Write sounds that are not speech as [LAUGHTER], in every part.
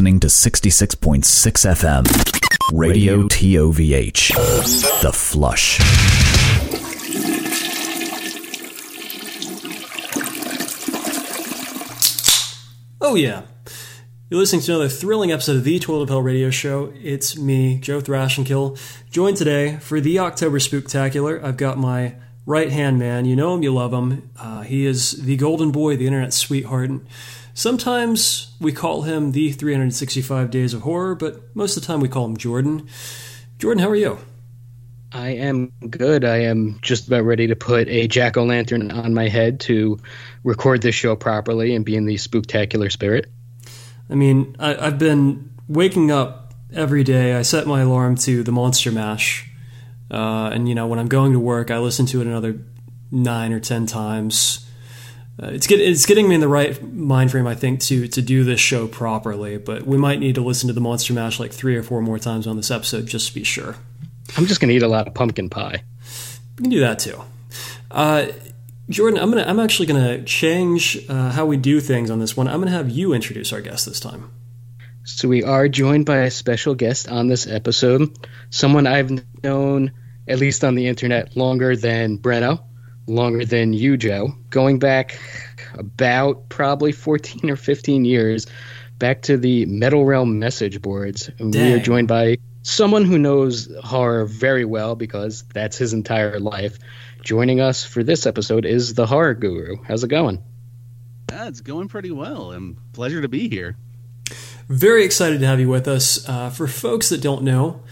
listening to 66.6 FM. Radio TOVH. The Flush. Oh, yeah. You're listening to another thrilling episode of the Toilet Hell radio show. It's me, Joe Thrashenkill, joined today for the October Spooktacular. I've got my right hand man. You know him, you love him. Uh, he is the golden boy, the internet sweetheart. And sometimes we call him the 365 Days of Horror, but most of the time we call him Jordan. Jordan, how are you? I am good. I am just about ready to put a jack o' lantern on my head to record this show properly and be in the spooktacular spirit. I mean, I, I've been waking up every day. I set my alarm to the Monster Mash. Uh, and, you know, when I'm going to work, I listen to it another nine or ten times. Uh, it's, get, it's getting me in the right mind frame, I think, to, to do this show properly. But we might need to listen to the Monster Mash like three or four more times on this episode just to be sure. I'm just going to eat a lot of pumpkin pie. We can do that too. Uh, Jordan, I'm gonna I'm actually gonna change uh, how we do things on this one. I'm gonna have you introduce our guest this time. So we are joined by a special guest on this episode, someone I've known at least on the internet longer than Breno, longer than you, Joe, going back about probably 14 or 15 years, back to the Metal Realm message boards. And we are joined by someone who knows horror very well because that's his entire life. Joining us for this episode is the horror guru. How's it going? Yeah, it's going pretty well. And pleasure to be here. Very excited to have you with us. Uh, for folks that don't know,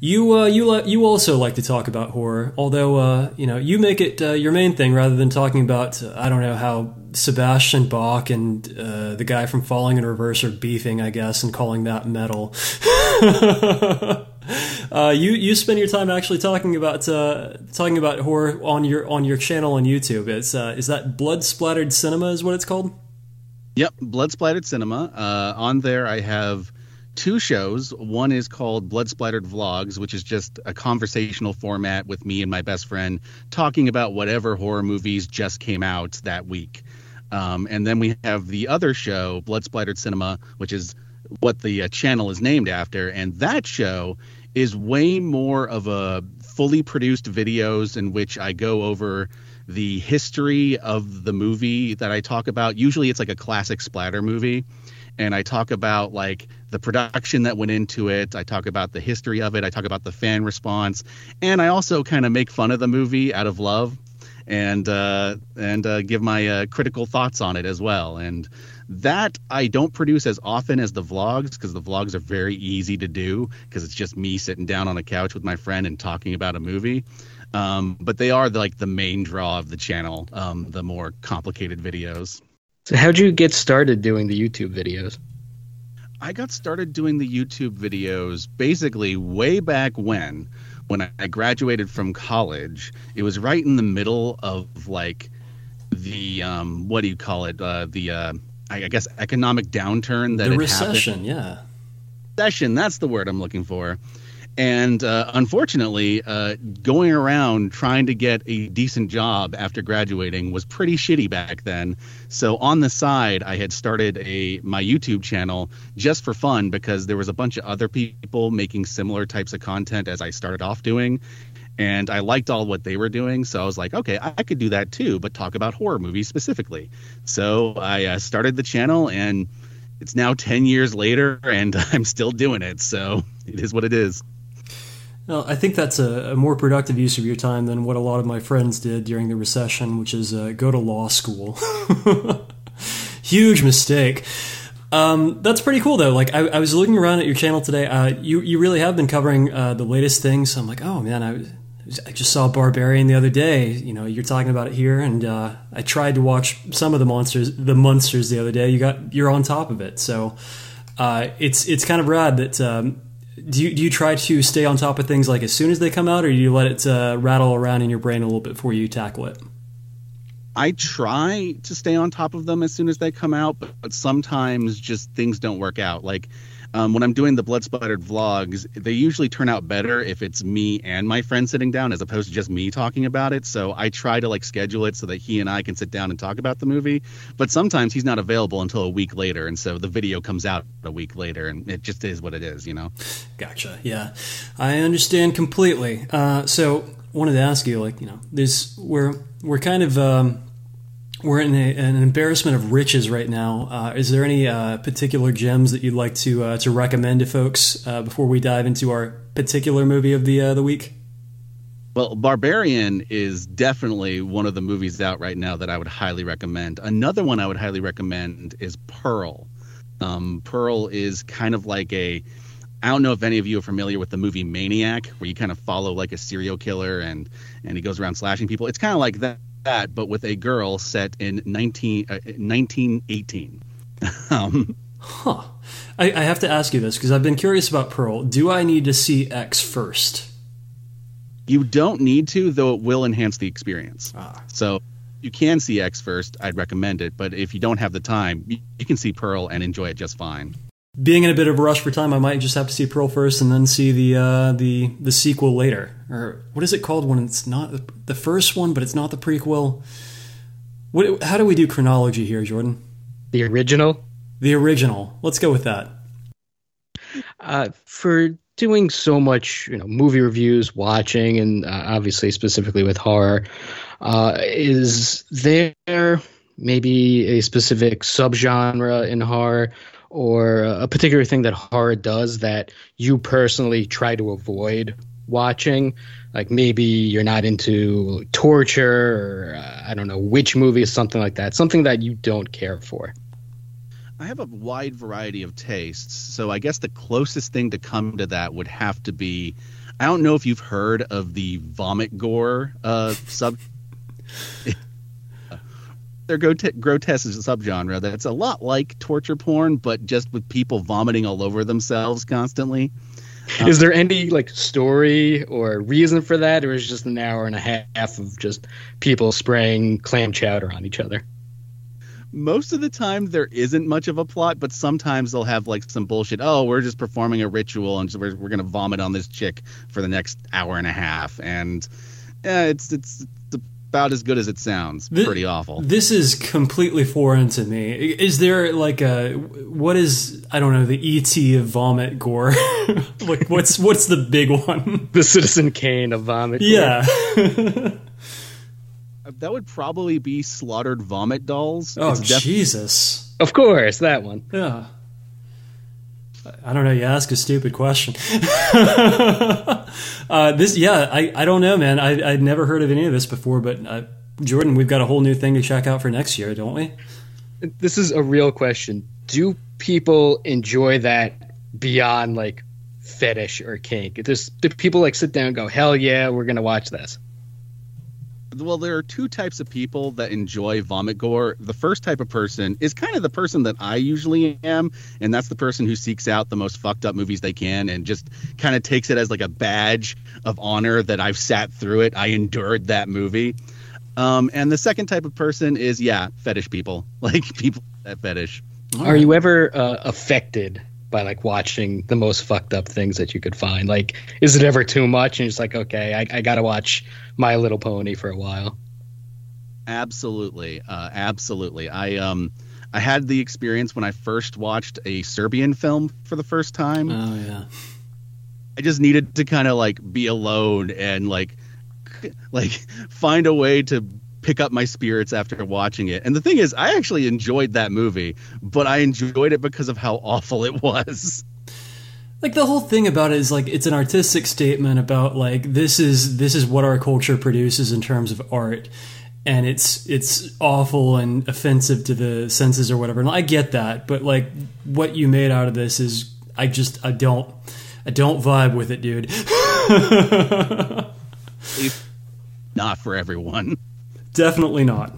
you uh, you li- you also like to talk about horror, although uh, you know you make it uh, your main thing rather than talking about I don't know how Sebastian Bach and uh, the guy from Falling in Reverse are beefing, I guess, and calling that metal. [LAUGHS] uh, you you spend your time actually talking about uh, talking about horror on your on your channel on YouTube. It's is that blood splattered cinema is what it's called? Yep, Blood Splattered Cinema. On there, I have two shows. One is called Blood Splattered Vlogs, which is just a conversational format with me and my best friend talking about whatever horror movies just came out that week. Um, and then we have the other show, Blood Splattered Cinema, which is what the uh, channel is named after. And that show is way more of a fully produced videos in which I go over the history of the movie that I talk about. Usually it's like a classic splatter movie. And I talk about like the production that went into it. I talk about the history of it. I talk about the fan response. And I also kind of make fun of the movie out of love and uh, and uh, give my uh, critical thoughts on it as well. And that I don't produce as often as the vlogs because the vlogs are very easy to do because it's just me sitting down on a couch with my friend and talking about a movie. Um, but they are like the main draw of the channel, um, the more complicated videos. So, how'd you get started doing the YouTube videos? I got started doing the YouTube videos basically way back when, when I graduated from college. It was right in the middle of like the um, what do you call it? Uh, the uh, I I guess economic downturn that the had recession, happened. yeah. Recession, that's the word I'm looking for. And uh, unfortunately, uh, going around trying to get a decent job after graduating was pretty shitty back then. So on the side, I had started a my YouTube channel just for fun because there was a bunch of other people making similar types of content as I started off doing, and I liked all what they were doing. So I was like, okay, I could do that too, but talk about horror movies specifically. So I uh, started the channel, and it's now ten years later, and [LAUGHS] I'm still doing it. So it is what it is. Well, I think that's a, a more productive use of your time than what a lot of my friends did during the recession, which is uh, go to law school. [LAUGHS] Huge mistake. Um, that's pretty cool though. Like I, I was looking around at your channel today. Uh, you you really have been covering uh, the latest things. I'm like, oh man, I, I just saw Barbarian the other day. You know, you're talking about it here, and uh, I tried to watch some of the Munsters, the Munsters the other day. You got you're on top of it, so uh, it's it's kind of rad that. Um, do you, do you try to stay on top of things like as soon as they come out, or do you let it uh, rattle around in your brain a little bit before you tackle it? I try to stay on top of them as soon as they come out, but, but sometimes just things don't work out. Like um, when I'm doing the blood splattered vlogs, they usually turn out better if it's me and my friend sitting down as opposed to just me talking about it. So I try to like schedule it so that he and I can sit down and talk about the movie. But sometimes he's not available until a week later, and so the video comes out a week later, and it just is what it is, you know. Gotcha. Yeah, I understand completely. Uh, so wanted to ask you, like, you know, this we're we're kind of um, we're in a, an embarrassment of riches right now. Uh, is there any uh, particular gems that you'd like to uh, to recommend to folks uh, before we dive into our particular movie of the uh, the week? Well, Barbarian is definitely one of the movies out right now that I would highly recommend. Another one I would highly recommend is Pearl. Um, Pearl is kind of like a I don't know if any of you are familiar with the movie Maniac, where you kind of follow like a serial killer and and he goes around slashing people. It's kind of like that, that, but with a girl set in 19, uh, 1918. [LAUGHS] um, huh. I, I have to ask you this because I've been curious about Pearl. Do I need to see X first? You don't need to, though it will enhance the experience. Ah. So you can see X first. I'd recommend it. But if you don't have the time, you, you can see Pearl and enjoy it just fine. Being in a bit of a rush for time, I might just have to see Pearl first and then see the uh, the the sequel later. Or what is it called when it's not the, first one, but it's not the prequel? What? How do we do chronology here, Jordan? The original. The original. Let's go with that. Uh, for doing so much, you know, movie reviews, watching, and uh, obviously specifically with horror, uh, is there maybe a specific subgenre in horror or a particular thing that horror does that you personally try to avoid watching? Like maybe you're not into torture or uh, I don't know which movie movies, something like that. Something that you don't care for. I have a wide variety of tastes, so I guess the closest thing to come to that would have to be I don't know if you've heard of the vomit gore uh, sub. [LAUGHS] They're grotesque, grotesque subgenre that's a lot like torture porn, but just with people vomiting all over themselves constantly. Is there any like story or reason for that, or is it just an hour and a half of just people spraying clam chowder on each other? most of the time there isn't much of a plot, but sometimes they'll have like some bullshit. Oh, we're just performing a ritual and we're, we're gonna vomit on this chick for the next hour and a half, and yeah, it's it's, it's about as good as it sounds. Thi- Pretty awful. This is completely foreign to me. Is there like a what is I don't know the ET of vomit gore? [LAUGHS] like what's what's the big one? [LAUGHS] The Citizen Kane of vomit. Yeah. [LAUGHS] Uh, that would probably be slaughtered vomit dolls. oh It's def- Jesus. of course that one. Yeah. I don't know. You ask a stupid question. Uh, this, yeah, I, I don't know, man. I, I'd never heard of any of this before, but uh, Jordan, we've got a whole new thing to check out for next year, don't we? This is a real question. Do people enjoy that beyond like fetish or kink? Does do people like sit down and go, "Hell yeah, we're gonna watch this"? Well, there are two types of people that enjoy vomit gore. The first type of person is kind of the person that I usually am, and that's the person who seeks out the most fucked up movies they can and just kind of takes it as like a badge of honor that I've sat through it. I endured that movie. Um, and the second type of person is, yeah, fetish people, [LAUGHS] like people that fetish. Are you ever uh, affected by like watching the most fucked up things that you could find? Like, is it ever too much? And it's like, okay, I, I gotta watch My Little Pony for a while. Absolutely, uh, absolutely. I um, I had the experience when I first watched a Serbian film for the first time. Oh, yeah. I just needed to kind of like be alone and like [LAUGHS] like find a way to pick up my spirits after watching it. And the thing is, I actually enjoyed that movie, but I enjoyed it because of how awful it was. like the whole thing about it is like it's an artistic statement about like this is this is what our culture produces in terms of art and it's it's awful and offensive to the senses or whatever and i get that but like what you made out of this is i just i don't i don't vibe with it dude [LAUGHS] Not for everyone. Definitely not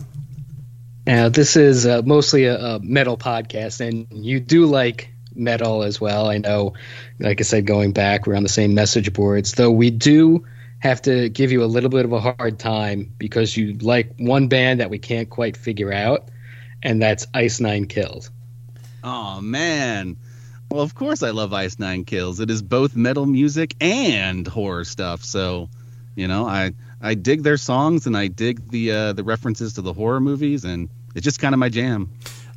Now, this is uh, mostly a, a metal podcast, and you do like metal as well. I know, like I said, going back, we're on the same message boards, though we do have to give you a little bit of a hard time because you like one band that we can't quite figure out, and that's Ice Nine Kills. Oh man. Well, of course I love Ice Nine Kills. It is both metal music and horror stuff. So, you know, I I dig their songs and I dig the uh, the references to the horror movies, and it's just kind of my jam.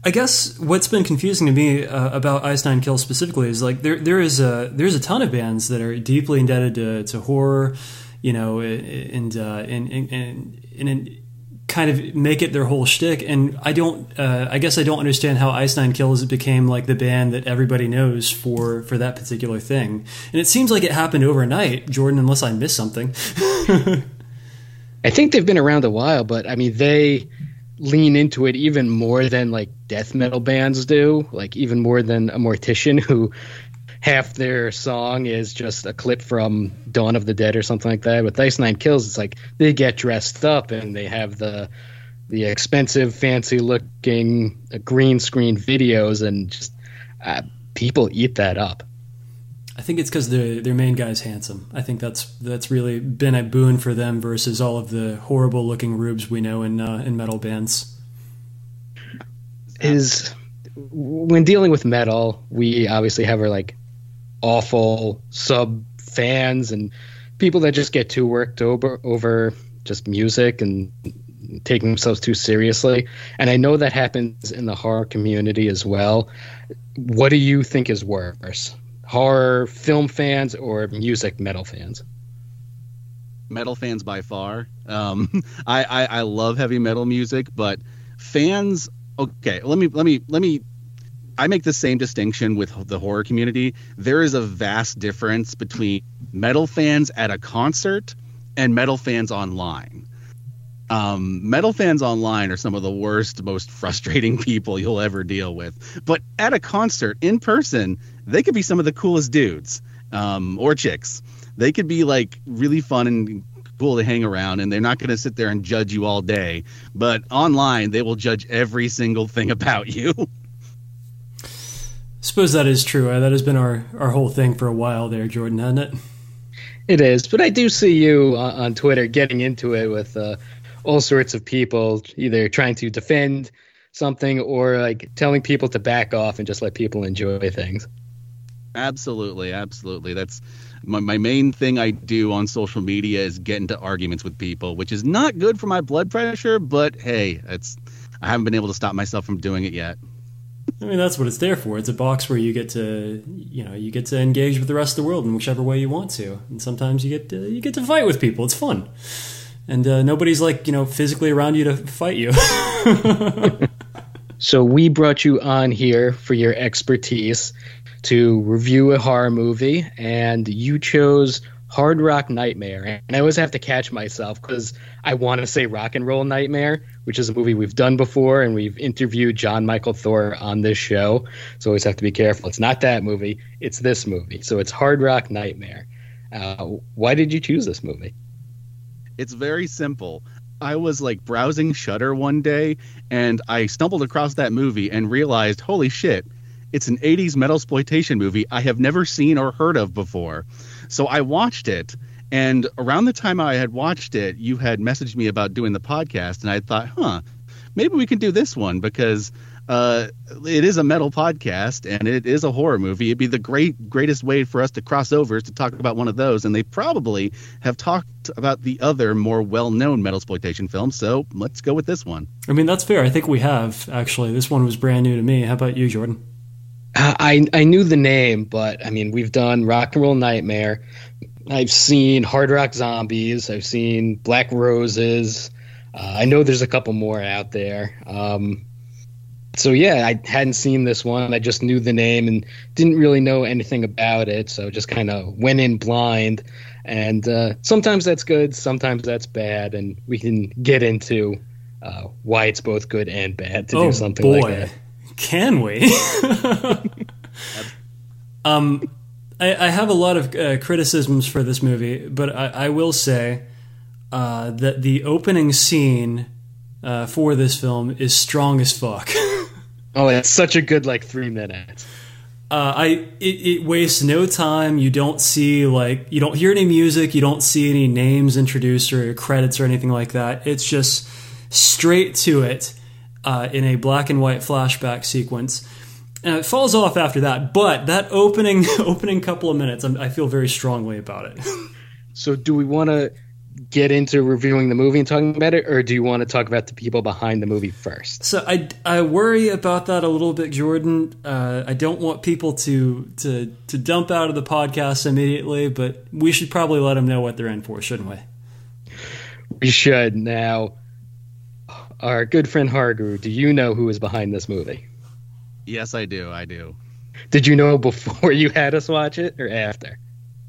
I guess what's been confusing to me uh, about Ice Nine Kills specifically is like there there is a there's a ton of bands that are deeply indebted to, to horror, you know, and uh, and and, and, and kind of make it their whole shtick. And I don't, uh, I guess I don't understand how Ice Nine Kills became like the band that everybody knows for for that particular thing. And it seems like it happened overnight, Jordan, unless I missed something. [LAUGHS] I think they've been around a while, but I mean they lean into it even more than like death metal bands do, like even more than a mortician who half their song is just a clip from Dawn of the Dead or something like that. With Ice Nine Kills, it's like they get dressed up and they have the the expensive, fancy looking uh, green screen videos, and just uh, people eat that up. I think it's because their their main guy's handsome. I think that's that's really been a boon for them versus all of the horrible looking rubes we know in uh, in metal bands. Is when dealing with metal, we obviously have our like awful sub fans and people that just get too worked over over just music and taking themselves too seriously. And I know that happens in the horror community as well. What do you think is worse? Horror film fans or music metal fans? Metal fans by far. Um, [LAUGHS] I, I I love heavy metal music, but fans. Okay, let me let me let me I make the same distinction with the horror community. There is a vast difference between metal fans at a concert and metal fans online. Um, metal fans online are some of the worst, most frustrating [LAUGHS] people you'll ever deal with. But at a concert in person, they could be some of the coolest dudes um, or chicks. They could be like really fun and cool to hang around, and they're not going to sit there and judge you all day. But online, they will judge every single thing [LAUGHS] about you. suppose that is true. Uh, that has been our, our whole thing for a while there, Jordan, hasn't it? It is, but I do see you uh, on Twitter getting into it with uh, all sorts of people, either trying to defend something or like telling people to back off and just let people enjoy things. Absolutely, absolutely. That's my, my main thing I do on social media is get into arguments with people, which is not good for my blood pressure, but hey, it's I haven't been able to stop myself from doing it yet. I mean, that's what it's there for. It's a box where you get to, you know, you get to engage with the rest of the world in whichever way you want to. And sometimes you get to, you get to fight with people. It's fun, and uh, nobody's like you know physically around you to fight you. [LAUGHS] so we brought you on here for your expertise to review a horror movie, and you chose Hard Rock Nightmare. And I always have to catch myself because I want to say Rock and Roll Nightmare, which is a movie we've done before, and we've interviewed Jon Mikl Thor on this show. So always have to be careful. It's not that movie, it's this movie. So it's Hard Rock Nightmare. Uh, why did you choose this movie? It's very simple. I was like browsing Shudder one day and I stumbled across that movie and realized, holy shit, it's an 80s metal exploitation movie I have never seen or heard of before. So I watched it, and around the time I had watched it, you had messaged me about doing the podcast, and I thought, huh, maybe we can do this one because uh, it is a metal podcast and it is a horror movie. It'd be the great greatest way for us to cross over is to talk about one of those, and they probably have talked about the other more well-known metal exploitation films. So let's go with this one. I mean, that's fair. I think we have actually. This one was brand new to me. How about you, Jordan? I I knew the name, but I mean, we've done Rock and Roll Nightmare. I've seen Hard Rock Zombies. I've seen Black Roses. Uh, I know there's a couple more out there. Um, so yeah, I hadn't seen this one. I just knew the name and didn't really know anything about it. So just kind of went in blind. And uh, sometimes that's good, sometimes that's bad, and we can get into uh, why it's both good and bad to oh, do something boy. like that. Can we? [LAUGHS] um, I, I, have a lot of uh, criticisms for this movie, but I, I will say uh, that the opening scene uh, for this film is strong as fuck. [LAUGHS] oh, it's such a good like three minutes. Uh, I it, it, wastes no time. You don't see like you don't hear any music. You don't see any names introduced or credits or anything like that. It's just straight to it uh, in a black and white flashback sequence. And it falls off after that, but that opening [LAUGHS] opening couple of minutes, I'm, I feel very strongly about it. [LAUGHS] So, do we want to get into reviewing the movie and talking about it, or do you want to talk about the people behind the movie first? So I, I worry about that a little bit, Jordan. Uh, I don't want people to, to to dump out of the podcast immediately, but we should probably let them know what they're in for, shouldn't we? We should now. Our good friend Horror Guru, do you know who is behind this movie? Yes, I do. I do. Did you know before [LAUGHS] you had us watch it or after?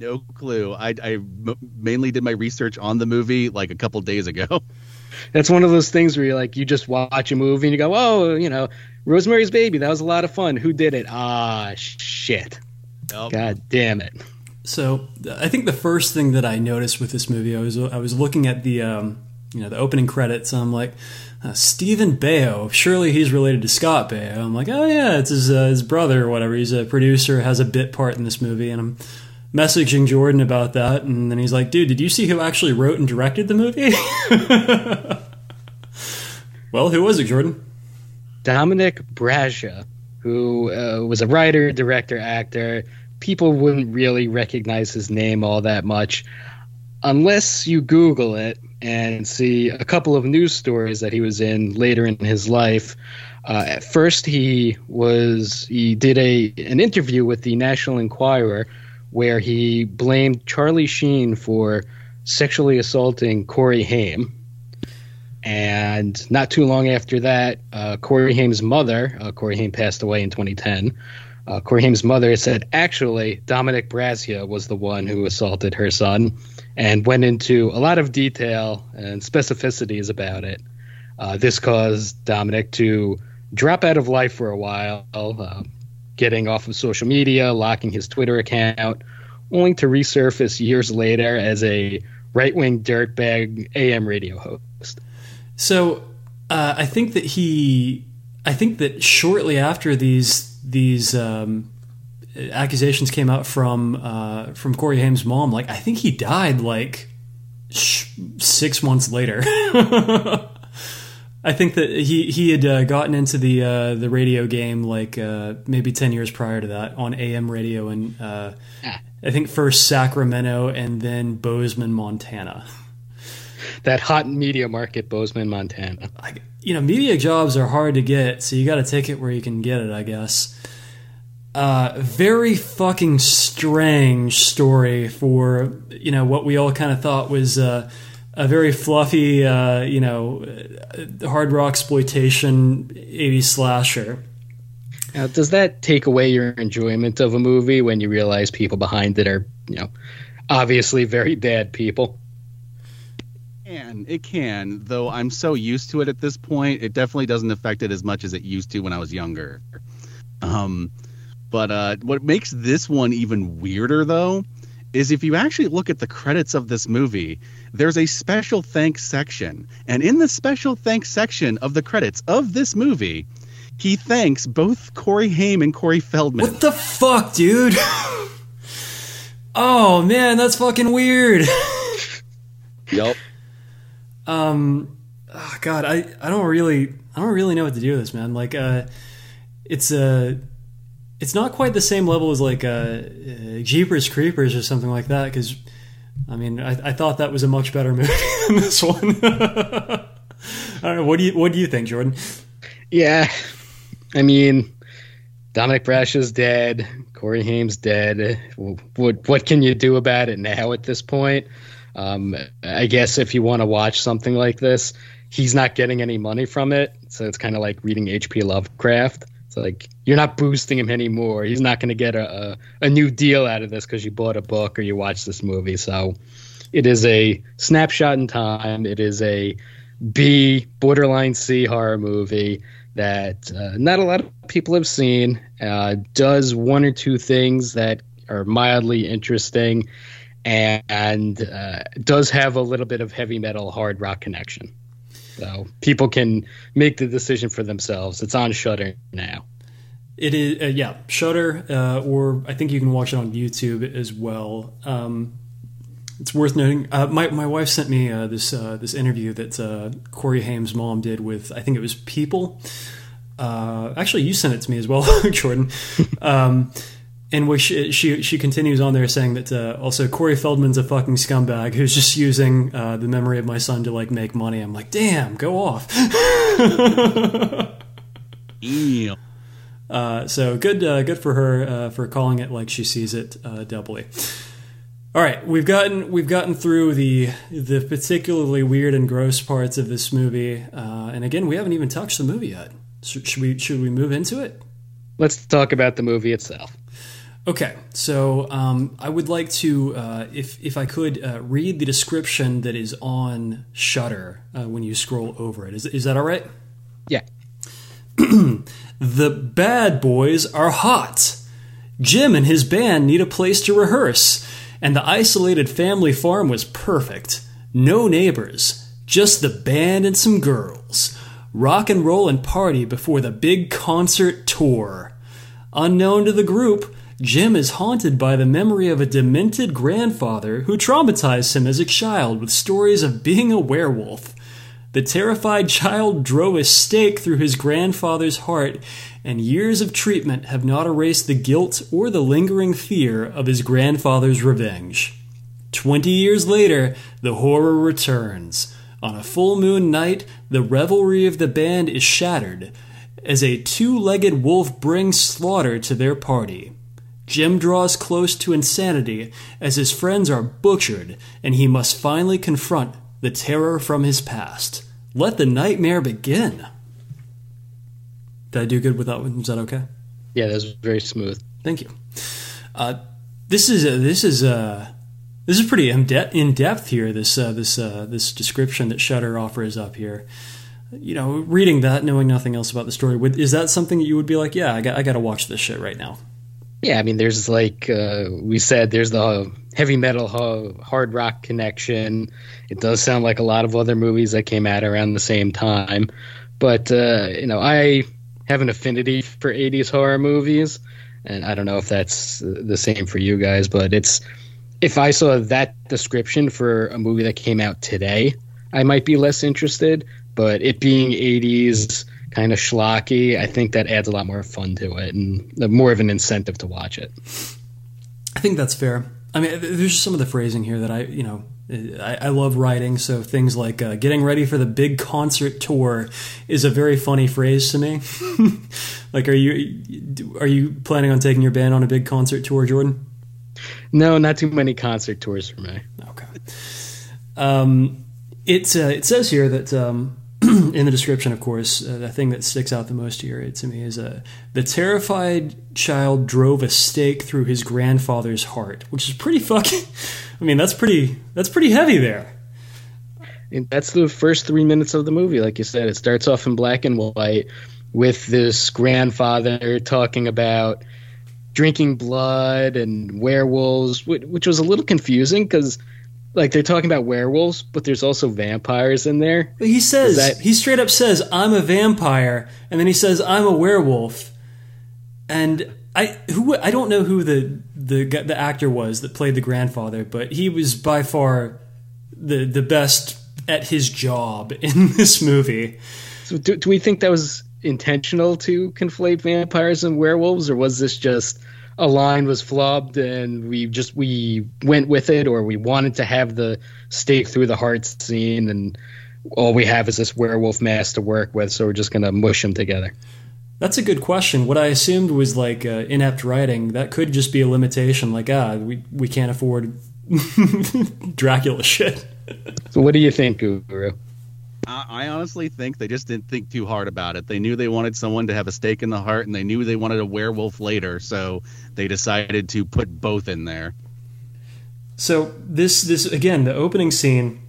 No clue. I, I m- mainly did my research on the movie like a couple days ago. [LAUGHS] That's one of those things where you like you just watch a movie and you go, "Oh, you know, Rosemary's Baby, that was a lot of fun. Who did it? Ah, shit. Yep. God damn it." So I think the first thing that I noticed with this movie, I was I was looking at the um, you know the opening credits, and I'm like, uh, Stephen Baio. Surely he's related to Scott Baio. I'm like, oh yeah, it's his uh, his brother or whatever. He's a producer, has a bit part in this movie, and I'm messaging Jordan about that, and then he's like, dude, did you see who actually wrote and directed the movie? [LAUGHS] well, who was it, Jordan? Dominic Brascia, who uh, was a writer, director, actor. People wouldn't really recognize his name all that much unless you Google it and see a couple of news stories that he was in later in his life. Uh, at first, he was he did a an interview with the National Enquirer where he blamed Charlie Sheen for sexually assaulting Corey Haim. And not too long after that, uh, Corey Haim's mother, uh, Corey Haim passed away in 2010. Uh, Corey Haim's mother said actually Dominic Brascia was the one who assaulted her son and went into a lot of detail and specificities about it. Uh, this caused Dominic to drop out of life for a while, uh, getting off of social media, locking his Twitter account, only to resurface years later as a right wing dirtbag AM radio host. So uh, I think that he, I think that shortly after these these um, accusations came out from uh, from Corey Haim's mom, like I think he died like sh- six months later. [LAUGHS] I think that he he had uh, gotten into the uh, the radio game like uh, maybe ten years prior to that on AM radio and uh, I think first Sacramento and then Bozeman, Montana. That hot media market, Bozeman, Montana. I, you know, media jobs are hard to get, so you got to take it where you can get it, I guess. Uh, very fucking strange story for you know what we all kind of thought was uh, a very fluffy, uh, you know, uh, hard rock exploitation '80s slasher. Now, does that take away your enjoyment of a movie when you realize people behind it are, you know, obviously very bad people? can it can though i'm so used to it at this point it definitely doesn't affect it as much as it used to when i was younger um but uh what makes this one even weirder though is if you actually look at the credits of this movie there's a special thanks section and in the special thanks section of the credits of this movie he thanks both corey haim and corey feldman What the fuck, dude? [LAUGHS] oh man, that's fucking weird. [LAUGHS] yep um oh, god i i don't really i don't really know what to do with this man like uh it's uh it's not quite the same level as like uh, uh jeepers creepers or something like that because i mean I, I thought that was a much better movie [LAUGHS] than this one [LAUGHS] what do you what do you think jordan Yeah, I mean, Dominic Brascia's dead. Corey Haim's dead. What what can you do about it now at this point? Um, I guess if you want to watch something like this, he's not getting any money from it, so it's kind of like reading H.P. Lovecraft. It's like you're not boosting him anymore. He's not going to get a, a, a new deal out of this because you bought a book or you watched this movie. So it is a snapshot in time. It is a B borderline C horror movie that uh, not a lot of people have seen. Uh, does one or two things that are mildly interesting, and, and uh, does have a little bit of heavy metal hard rock connection. So people can make the decision for themselves. It's on Shudder now. It is, uh, yeah, Shudder, uh, or I think you can watch it on YouTube as well. Um, it's worth noting. Uh, my my wife sent me uh, this uh, this interview that uh, Corey Haim's mom did with I think it was People. Actually, you sent it to me as well, [LAUGHS] Jordan. Um, in which she, she she continues on there saying that uh, also Corey Feldman's a fucking scumbag who's just using uh, the memory of my son to like make money. I'm like, damn, go off. [LAUGHS] Ew. Uh, so good, uh, good for her uh, for calling it like she sees it uh, doubly. All right, we've gotten we've gotten through the the particularly weird and gross parts of this movie, uh, and again, we haven't even touched the movie yet. So should we should we move into it? Let's talk about the movie itself. Okay, so um, I would like to, uh, if if I could, uh, read the description that is on Shudder uh, when you scroll over it. Is is that all right? Yeah. [CLEARS THROAT] The bad boys are hot. Jim and his band need a place to rehearse, and the isolated family farm was perfect. No neighbors, just the band and some girls. Rock and roll and party before the big concert tour. Unknown to the group, Jim is haunted by the memory of a demented grandfather who traumatized him as a child with stories of being a werewolf. The terrified child drove a stake through his grandfather's heart, and years of treatment have not erased the guilt or the lingering fear of his grandfather's revenge. Twenty years later, the horror returns. On a full moon night, the revelry of the band is shattered as a two legged wolf brings slaughter to their party. Jim draws close to insanity as his friends are butchered, and he must finally confront the terror from his past. Let the nightmare begin. Did I do good with that one? Is that okay? Yeah, that was very smooth. Thank you. Uh, this is uh, this is uh, this is pretty in, de- in depth here. This uh, this uh, this description that Shudder offers up here. You know, reading that, knowing nothing else about the story, would, is that something that you would be like, yeah, I got I got to watch this shit right now? Yeah, I mean, there's like uh, we said, there's the heavy metal hard rock connection. It does sound like a lot of other movies that came out around the same time, but uh, you know, I have an affinity for 80s horror movies, and I don't know if that's the same for you guys, but it's if I saw that description for a movie that came out today, I might be less interested. But it being 80s kind of schlocky, I think that adds a lot more fun to it and more of an incentive to watch it. I think that's fair. I mean, there's just some of the phrasing here that I, you know, I, I love writing. So things like uh, "getting ready for the big concert tour" is a very funny phrase to me. [LAUGHS] like, are you are you planning on taking your band on a big concert tour, Jordan? No, not too many concert tours for me. Okay. Um, it uh, it says here that um, [CLEARS THROAT] in the description, of course, uh, the thing that sticks out the most here to me is uh, the terrified child drove a stake through his grandfather's heart, which is pretty fucking. [LAUGHS] I mean, that's pretty. That's pretty heavy there. And that's the first three minutes of the movie. Like you said, it starts off in black and white with this grandfather talking about drinking blood and werewolves, which was a little confusing because like they're talking about werewolves, but there's also vampires in there. He says that, he straight up says I'm a vampire, and then he says I'm a werewolf, and I who I don't know who the the the actor was that played the grandfather, but he was by far the the best at his job [LAUGHS] in this movie. So do, do we think that was intentional to conflate vampires and werewolves, or was this just a line was flubbed and we just we went with it, or we wanted to have the stake through the heart scene, and all we have is this werewolf mask to work with, so we're just gonna mush them together. That's a good question. What I assumed was like uh, inept writing. That could just be a limitation. Like, ah, we we can't afford [LAUGHS] Dracula shit. so, what do you think, Guru? I honestly think they just didn't think too hard about it. They knew they wanted someone to have a stake in the heart, and they knew they wanted a werewolf later, so they decided to put both in there. So this this again, the opening scene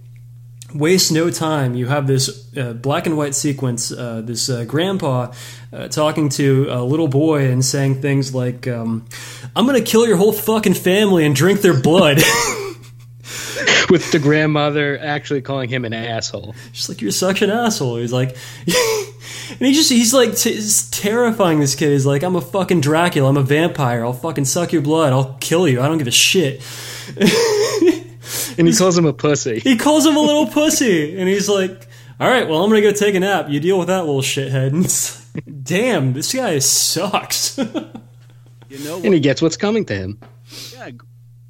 wastes no time. You have this uh, black and white sequence. Uh, this uh, grandpa uh, talking to a little boy and saying things like, um, "I'm going to kill your whole fucking family and drink their blood." [LAUGHS] [LAUGHS] With the grandmother actually calling him an asshole. She's like, "You're such an asshole." He's like, [LAUGHS] and he just—he's like t- he's terrifying. This kid. He's like, "I'm a fucking Dracula. I'm a vampire. I'll fucking suck your blood. I'll kill you. I don't give a shit." and he calls him a pussy. He calls him a little pussy, and he's like, "All right, well, I'm gonna go take a nap. You deal with that little shithead." And it's like, damn, this guy sucks. [LAUGHS] You know and he gets what's coming to him. Yeah,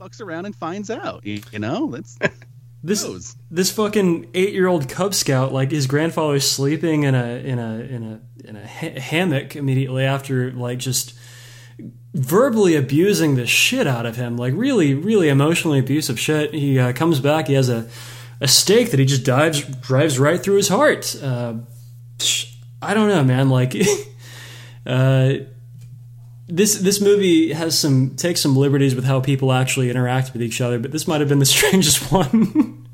fucks around and finds out. You, you know, that's [LAUGHS] this knows. this fucking eight year old Cub Scout, like his grandfather's sleeping in a in a in a in a ha- hammock immediately after, like just verbally abusing the shit out of him, like really really emotionally abusive shit. He uh, comes back, he has a a stake that he just dives drives right through his heart. Uh, I don't know, man. Like. [LAUGHS] uh, this this movie has some takes some liberties with how people actually interact with each other, but this might have been the [LAUGHS] strangest one.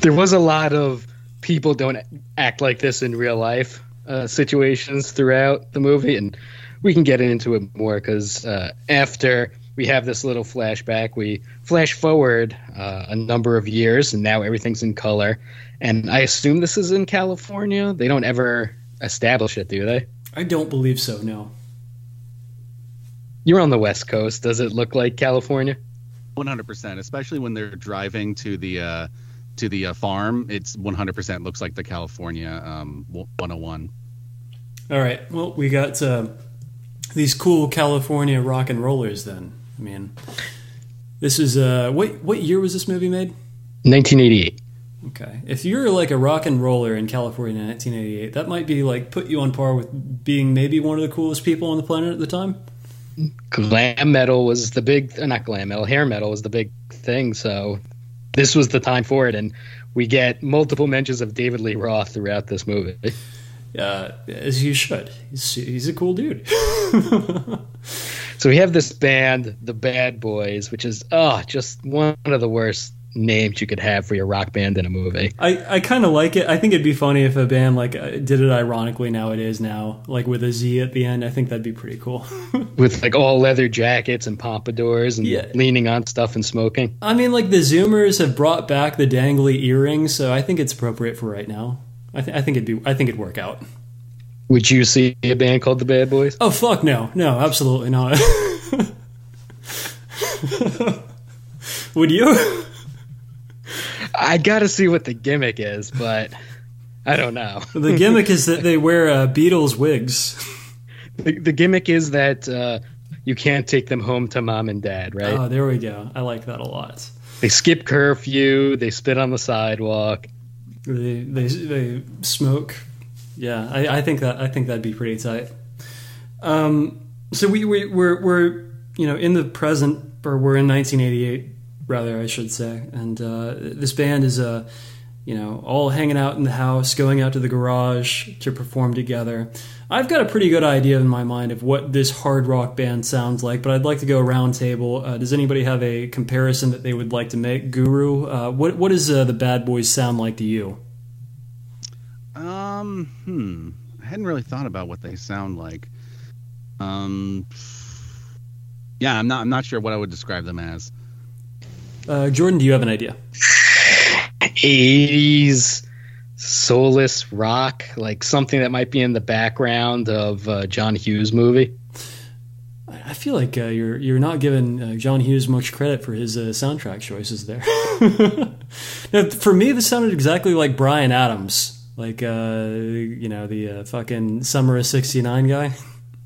There was a lot of people don't act like this in real life uh, situations throughout the movie, and we can get into it more because uh, after we have this little flashback, we flash forward uh, a number of years, and now everything's in color. And I assume this is in California. They don't ever establish it, do they? I don't believe so. No. You're on the West Coast. Does it look like California? One hundred percent, especially when they're driving to the uh, to the uh, farm. It's one hundred percent looks like the California um, one hundred one. All right. Well, we got uh, these cool California rock and rollers. Then, I mean, this is uh, what what year was this movie made? 1988. Okay. If you're like a rock and roller in California in 1988, that might be like put you on par with being maybe one of the coolest people on the planet at the time. Glam metal was the big not glam metal hair metal was the big thing so this was the time for it and we get multiple mentions of david lee roth throughout this movie Uh, as you should. He's, he's a cool dude. [LAUGHS] so we have this band the bad boys which is oh just one of the worst names you could have for your rock band in a movie I, I kind of like it. I think it'd be funny if a band like uh, did it ironically now it is now, like with a Z at the end. I think that'd be pretty cool. [LAUGHS] with like all leather jackets and pompadours and Yeah. leaning on stuff and smoking I mean, like the Zoomers have brought back the dangly earrings, so I think it's appropriate for right now. I, th- I think it'd be. I think it'd work out. would you see a band called the bad boys Oh fuck no, no, absolutely not. [LAUGHS] Would you? [LAUGHS] i gotta see what the gimmick is but i don't know [LAUGHS] The gimmick is that they wear uh, Beatles wigs. the, the gimmick is that uh, you can't take them home to mom and dad right Oh, there we go. I like that a lot. They skip curfew. They spit on the sidewalk. They they they smoke. Yeah, I, I think that I think that'd be pretty tight. Um, so we we we're, we're you know in the present or we're in 1988 rather I should say, and uh, this band is uh, you know all hanging out in the house, going out to the garage to perform together. I've got a pretty good idea in my mind of what this hard rock band sounds like, but I'd like to go round table. Uh, does anybody have a comparison that they would like to make? Guru, uh, what what does uh, the Bad Boys sound like to you? Um, hmm. I hadn't really thought about what they sound like. Um, yeah, I'm not. I'm not sure what I would describe them as. Uh, Jordan, do you have an idea? 80s soulless rock, like something that might be in the background of a John Hughes movie. I feel like uh, you're you're not giving uh, John Hughes much credit for his uh, soundtrack choices there. [LAUGHS] now, for me, this sounded exactly like Bryan Adams, like uh, you know the uh, fucking Summer of '69 guy.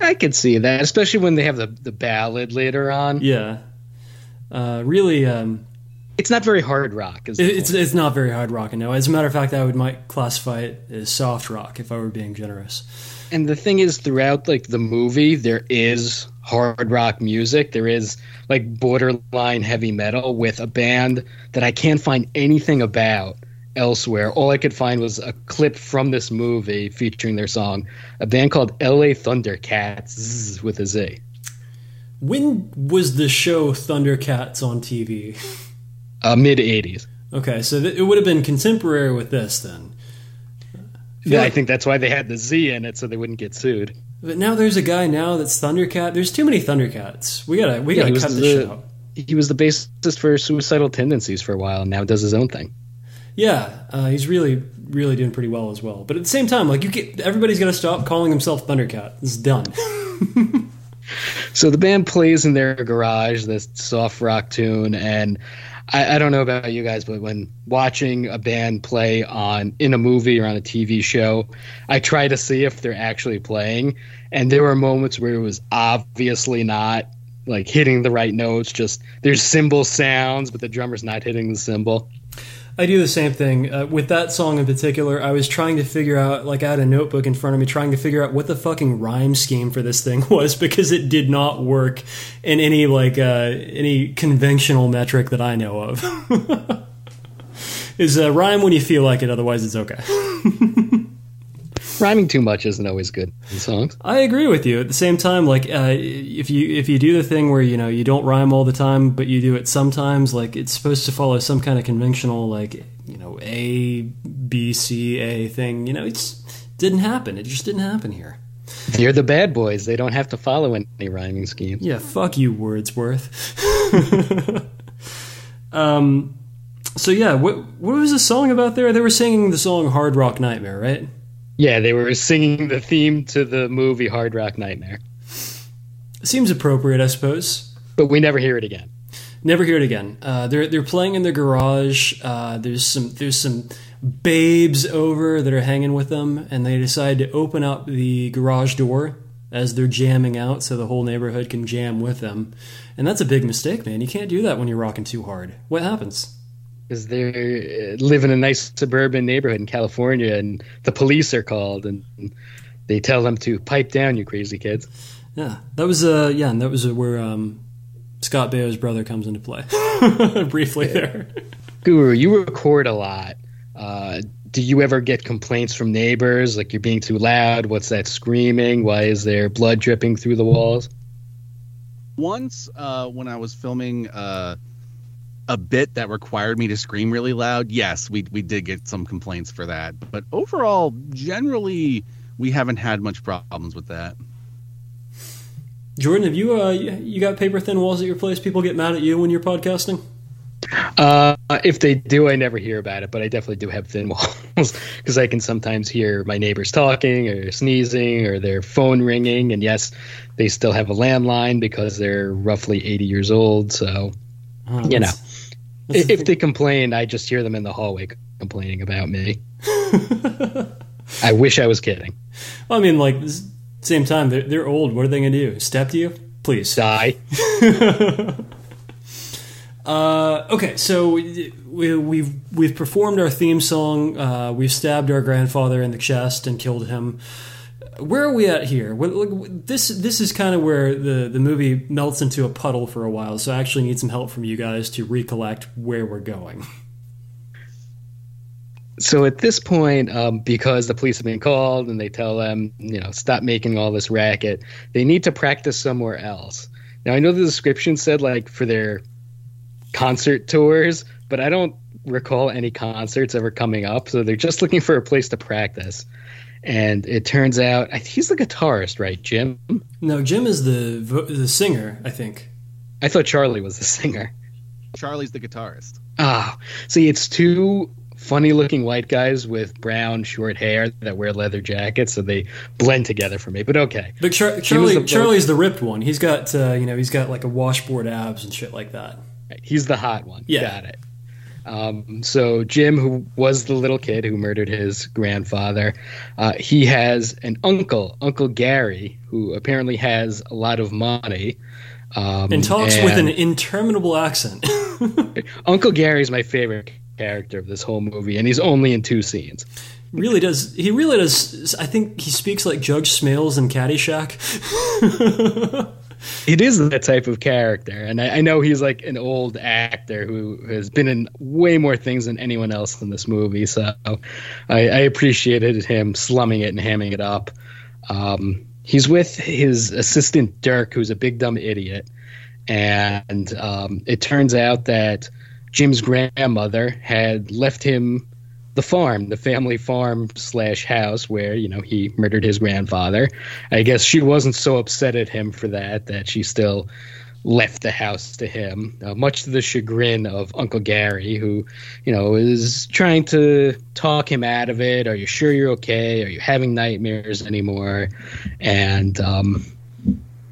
I could see that, especially when they have the, the ballad later on. Yeah, uh, really. Um, It's not very hard rock. It- it's it's not very hard rock. And no, as a matter of fact, I would might classify it as soft rock if I were being generous. and the thing is, throughout like the movie, there is hard rock music. There is like borderline heavy metal with a band that I can't find anything about elsewhere. All I could find was a clip from this movie featuring their song, a band called L.A. Thundercats with a Z. When was the show Thundercats on TV? [LAUGHS] Uh, Mid '80s. Okay, so th- it would have been contemporary with this then. Yeah, I think that's why they had the Z in it so they wouldn't get sued. But now there's a guy now that's Thundercat. There's too many Thundercats. We gotta we gotta was cut this the- shit out. He was the bassist for Suicidal Tendencies for a while, and now does his own thing. Yeah, uh, he's really really doing pretty well as well. But at the same time, like you get everybody's to stop calling himself Thundercat. It's done. [LAUGHS] So the band plays in their garage this soft rock tune, and I, I don't know about you guys, but when watching a band play on in a movie or on a TV show, I try to see if they're actually playing. And there were moments where it was obviously not like hitting the right notes. Just there's cymbal sounds, but the drummer's not hitting the cymbal. I do the same thing uh, with that song in particular. I was trying to figure out, like, I had a notebook in front of me, trying to figure out what the fucking rhyme scheme for this thing [LAUGHS] was because it did not work in any like uh, any conventional metric that I know of. [LAUGHS] Is uh, rhyme when you feel like it, otherwise it's okay. [LAUGHS] Rhyming too much isn't always good in songs. I agree with you. At the same time, like uh, if you if you do the thing where you know you don't rhyme all the time, but you do it sometimes, like it's supposed to follow some kind of conventional like you know A B C A thing. You know, it's didn't happen. It just didn't happen here. You're the bad boys. They don't have to follow any rhyming scheme. Yeah, fuck you, Wordsworth. [LAUGHS] um, so yeah, what what was the song about there? They were singing the song "Hard Rock Nightmare," right? Yeah, they were singing the theme to the movie Hard Rock Nightmare. Seems appropriate, I suppose. But we never hear it again. Never hear it again. Uh, they're they're playing in their garage. Uh, there's some there's some babes over that are hanging with them, and they decide to open up the garage door as they're jamming out, so the whole neighborhood can jam with them. And that's a big mistake, man. You can't do that when you're rocking too hard. What happens? Because they uh, live in a nice suburban neighborhood in California, and the police are called, and they tell them to pipe down, you crazy kids. Yeah, that was uh yeah, and that was uh, where um, Scott Baio's brother comes into play [LAUGHS] briefly there. Guru, you record a lot. Uh, do you ever get complaints from neighbors like you're being too loud? What's that screaming? Why is there blood dripping through the walls? Once, uh, when I was filming uh, a bit that required me to scream really loud, yes, we we did get some complaints for that. But overall, generally, we haven't had much problems with that. Jordan, have you uh you got paper thin walls at your place? People get mad at you when you're podcasting. Uh, if they do, I never hear about it, but I definitely do have thin [LAUGHS] walls because I can sometimes hear my neighbors talking or sneezing or their phone ringing. And yes, they still have a landline because they're roughly 80 years old. So, Oh, you know, that's- that's the if they complain, I just hear them in the hallway complaining about me. [LAUGHS] I wish I was kidding. I mean, like same time, they're, they're old. What are they gonna do? Step to you? Please. Die. [LAUGHS] Uh, okay, so we, we've we've performed our theme song. Uh, we've stabbed our grandfather in the chest and killed him. Where are we at here? This this is kind of where the the movie melts into a puddle for a while. So I actually need some help from you guys to recollect where we're going. so at this point, um, because the police have been called and they tell them, you know, stop making all this racket, they need to practice somewhere else. Now I know the description said like for their concert tours, but I don't recall any concerts ever coming up. So they're just looking for a place to practice. And it turns out he's the guitarist, right, Jim? No, Jim is the vo- the singer. I think. I thought Charlie was the singer. Charlie's the guitarist. Ah, see, it's two funny-looking white guys with brown short hair that wear leather jackets, so they blend together for me. But okay, But Char- Charlie the Charlie's the ripped one. He's got uh, you know he's got like a washboard abs and shit like that. Right, he's the hot one. Yeah. Got it. Um, so Jim, who was the little kid who murdered his grandfather, uh, he has an uncle, Uncle Gary, who apparently has a lot of money. Um, And talks with an and interminable accent. [LAUGHS] Uncle Gary is my favorite character of this whole movie, and he's only in two scenes. really does. He really does. I think he speaks like Judge Smails in Caddyshack. [LAUGHS] It is that type of character, and I, I know he's like an old actor who has been in way more things than anyone else in this movie. So I, I appreciated him slumming it and hamming it up. Um, he's with his assistant Dirk, who's a big dumb idiot, and um, it turns out that Jim's grandmother had left him the farm, the family farm slash house where you know he murdered his grandfather. I guess she wasn't so upset at him for that that she still left the house to him, uh, much to the chagrin of Uncle Gary, who you know is trying to talk him out of it. Are you sure you're okay? Are you having nightmares anymore? And um,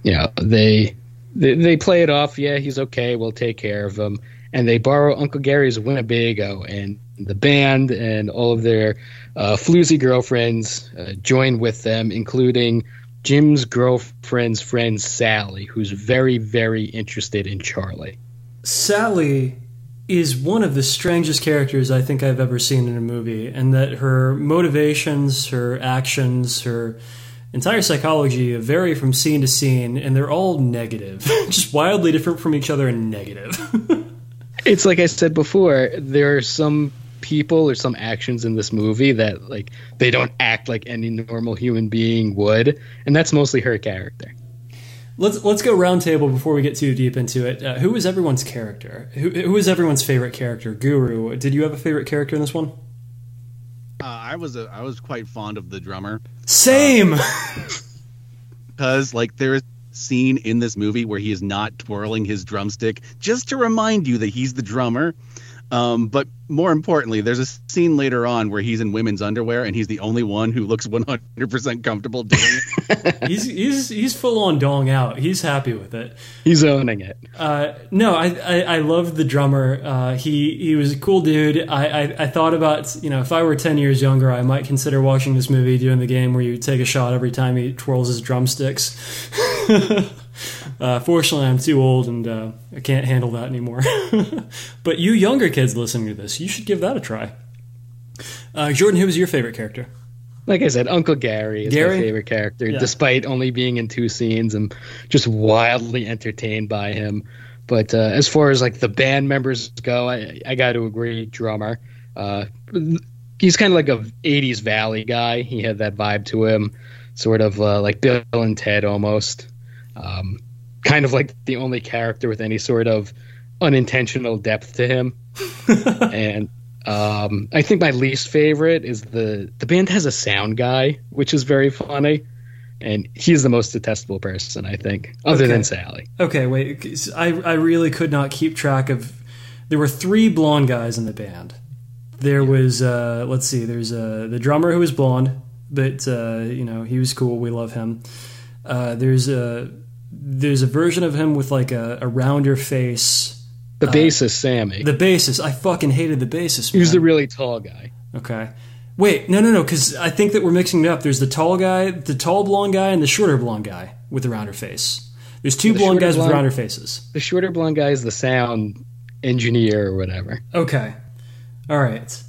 you know they. They, they play it off. Yeah, he's okay. We'll take care of him. and they borrow Uncle Gary's Winnebago, and the band and all of their uh, floozy girlfriends uh, join with them, including Jim's girlfriend's friend Sally, who's very, very interested in Charlie. Sally is one of the strangest characters I think I've ever seen in a movie, and that her motivations, her actions, her entire psychology vary from scene to scene, and they're all negative, [LAUGHS] just wildly different from each other and negative. [LAUGHS] it's like I said before, there are some people or some actions in this movie that like they don't act like any normal human being would, and that's mostly her character. Let's let's go roundtable before we get too deep into it. Uh, who was everyone's character? Who who was everyone's favorite character? Guru. Did you have a favorite character in this one? Uh, I was a, I was quite fond of the drummer. Same. [LAUGHS] Because like there is a scene in this movie where he is not twirling his drumstick just to remind you that he's the drummer. Um, but more importantly, there's a scene later on where he's in women's underwear and he's the only one who looks 100% comfortable doing it. [LAUGHS] he's he's he's full on dong out. He's happy with it. He's owning it. Uh, no, I, I I loved the drummer. Uh, he he was a cool dude. I, I I thought about you know if I were ten years younger, I might consider watching this movie, doing the game where you take a shot every time he twirls his drumsticks. [LAUGHS] Uh, fortunately, I'm too old and uh, I can't handle that anymore. [LAUGHS] but you younger kids listening to this, you should give that a try. Uh, Jordan, who was your favorite character? Like I said, Uncle Gary is Gary? my favorite character, Yeah. despite only being in two scenes. I'm just wildly entertained by him. But uh, as far as like the band members go, I, I got to agree, drummer. Uh, he's kind of like a '80s Valley guy. He had that vibe to him, sort of uh, like Bill and Ted almost. Um, kind of like the only character with any sort of unintentional depth to him. [LAUGHS] and um, I think my least favorite is the the band has a sound guy, which is very funny, and he's the most detestable person I think, other Okay. than Sally. Okay, wait, I I really could not keep track of. There were three blonde guys in the band. There was uh, let's see. There's uh, the drummer who was blonde, but uh, you know he was cool. We love him. Uh, there's a there's a version of him with like a, a rounder face. The uh, bassist Sammy, The bassist. I fucking hated the bassist. he was the really tall guy. Okay. Wait, no, no, no, because I think that we're mixing it up. There's the tall guy, the tall blonde guy, and the shorter blonde guy with the rounder face. There's two The blonde guys with rounder faces. The shorter blonde guy is the sound engineer or whatever. Okay. All right.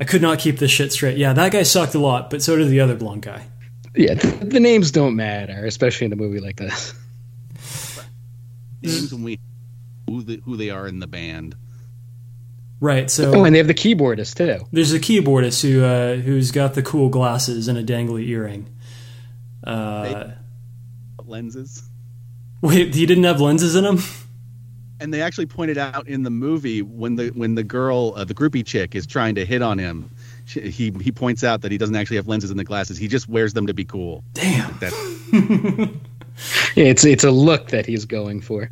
I could not keep this shit straight. Yeah, that guy sucked a lot, but so did the other blonde guy. Yeah, the, the names don't matter, especially in a movie like this. Names when we who the, who they are in the band. Right. So oh, and they have the keyboardist too. there's a keyboardist who uh, who's got the cool glasses and a dangly earring. Uh, lenses. wait, he didn't have lenses in him. And they actually pointed out in the movie when the when the girl, uh, the groupie chick, is trying to hit on him. She, he he points out that he doesn't actually have lenses in the glasses. He just wears them to be cool. Damn. That [LAUGHS] it's it's a look that he's going for.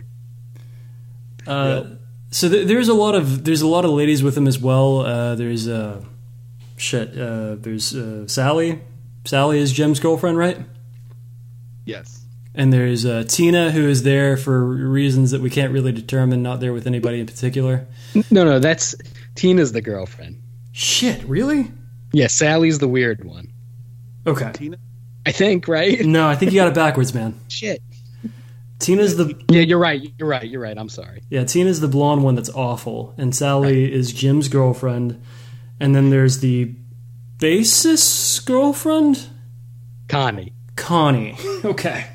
Uh, So th- there's a lot of there's a lot of ladies with him as well. Uh, there's uh, shit. Uh, there's uh, Sally. Sally is Jim's girlfriend, right? yes. And there's uh, Tina, who is there for reasons that we can't really determine. Not there with anybody in particular. No, no, that's Tina's the girlfriend. Shit, really? Yeah, Sally's the weird one. Okay. Tina. I think, right? No, I think you got it backwards, man. [LAUGHS] Shit. Tina's the Yeah, you're right. You're right. You're right. I'm sorry. yeah. Tina's the blonde one that's awful, and Sally is Jim's girlfriend. And then there's the bassist's girlfriend. Connie. Connie. [LAUGHS] Okay.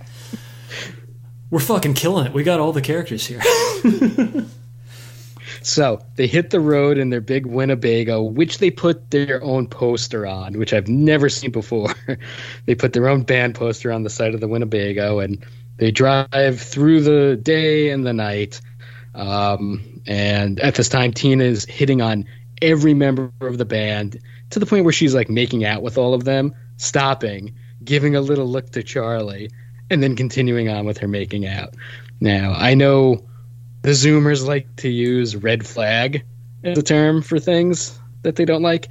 We're fucking killing it. We got all the characters here. [LAUGHS] So they hit the road in their big Winnebago, which they put their own poster on, which I've never seen before. [LAUGHS] they put their own band poster on the side of the Winnebago, and they drive through the day and the night. Um, and at this time, Tina is hitting on every member of the band to the point where she's like making out with all of them, stopping, giving a little look to Charlie, and then continuing on with her making out. Now, I know the Zoomers like to use red flag as a term for things that they don't like.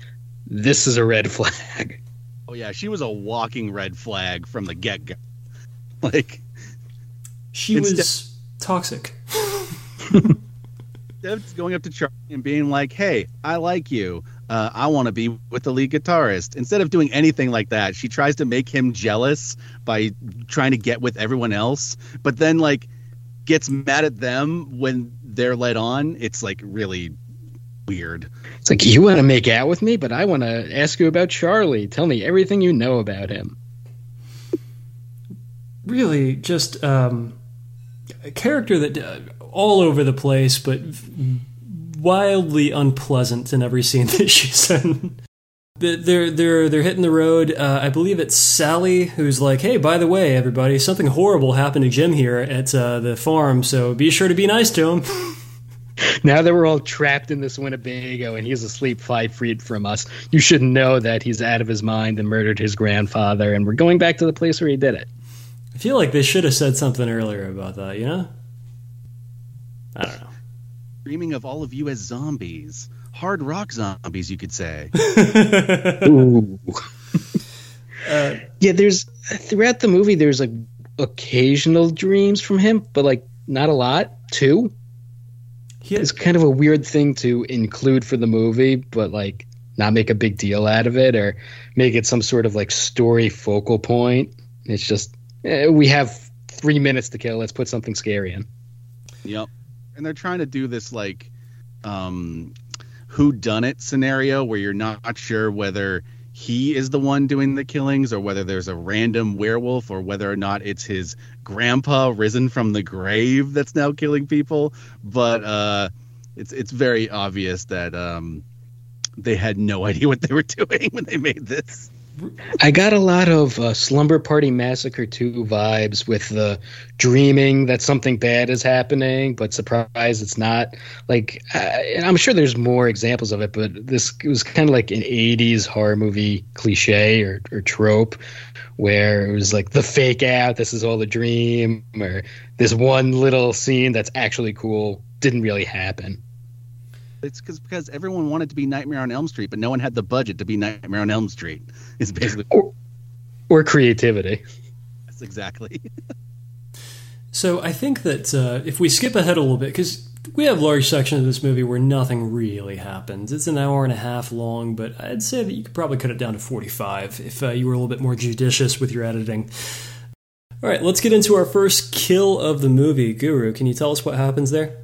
This is a red flag. Oh yeah, she was a walking red flag from the get go. [LAUGHS] Like She Instead- was toxic. [LAUGHS] [LAUGHS] instead of going up to Charlie and being like, "Hey, I like you. Uh, I want to be with the lead guitarist." Instead of doing anything like that, she tries to make him jealous by trying to get with everyone else. But then, like, gets mad at them when they're led on. It's like really weird. It's like you want to make out with me, but I want to ask you about Charlie. Tell me everything you know about him. Really, just um, a character that uh, all over the place, but wildly unpleasant in every scene [LAUGHS] that she's in. They're they're they're hitting the road. Uh, I believe it's Sally who's like, "Hey, by the way, everybody, something horrible happened to Jim here at uh, the farm, so be sure to be nice to him." [LAUGHS] now that we're all trapped in this Winnebago and he's asleep five feet from us, you should know that he's out of his mind and murdered his grandfather, and we're going back to the place where he did it. I feel like they should have said something earlier about that, you know? I don't know. Dreaming of all of you as zombies. Hard rock zombies, you could say. [LAUGHS] Ooh. uh, yeah, there's throughout the movie there's like occasional dreams from him, but like not a lot. Two. He it's kind of a weird thing to include for the movie, but like not make a big deal out of it or make it some sort of like story focal point. It's just eh, we have three minutes to kill. Let's put something scary in. Yep, and they're trying to do this like um, who done it scenario where you're not sure whether he is the one doing the killings or whether there's a random werewolf or whether or not it's his grandpa risen from the grave that's now killing people. But uh it's it's very obvious that um they had no [LAUGHS] idea what they were doing when they made this I got a lot of uh, Slumber Party Massacre 2 vibes with the dreaming that something bad is happening, but surprise it's not. Like, uh, I'm sure there's more examples of it, but this it was kind of like an 80s horror movie cliche or, or trope where it was like the fake out, this is all a dream, or this one little scene that's actually cool didn't really happen. It's because because everyone wanted to be Nightmare on Elm Street, but no one had the budget to be Nightmare on Elm Street. Is basically or, or creativity. That's exactly. [LAUGHS] so I think that uh, if we skip ahead a little bit, because we have large sections of this movie where nothing really happens. It's an hour and a half long, but I'd say that you could probably cut it down to 45 if uh, you were a little bit more judicious with your editing. All right, let's get into our first kill of the movie. Guru, can you tell us what happens there?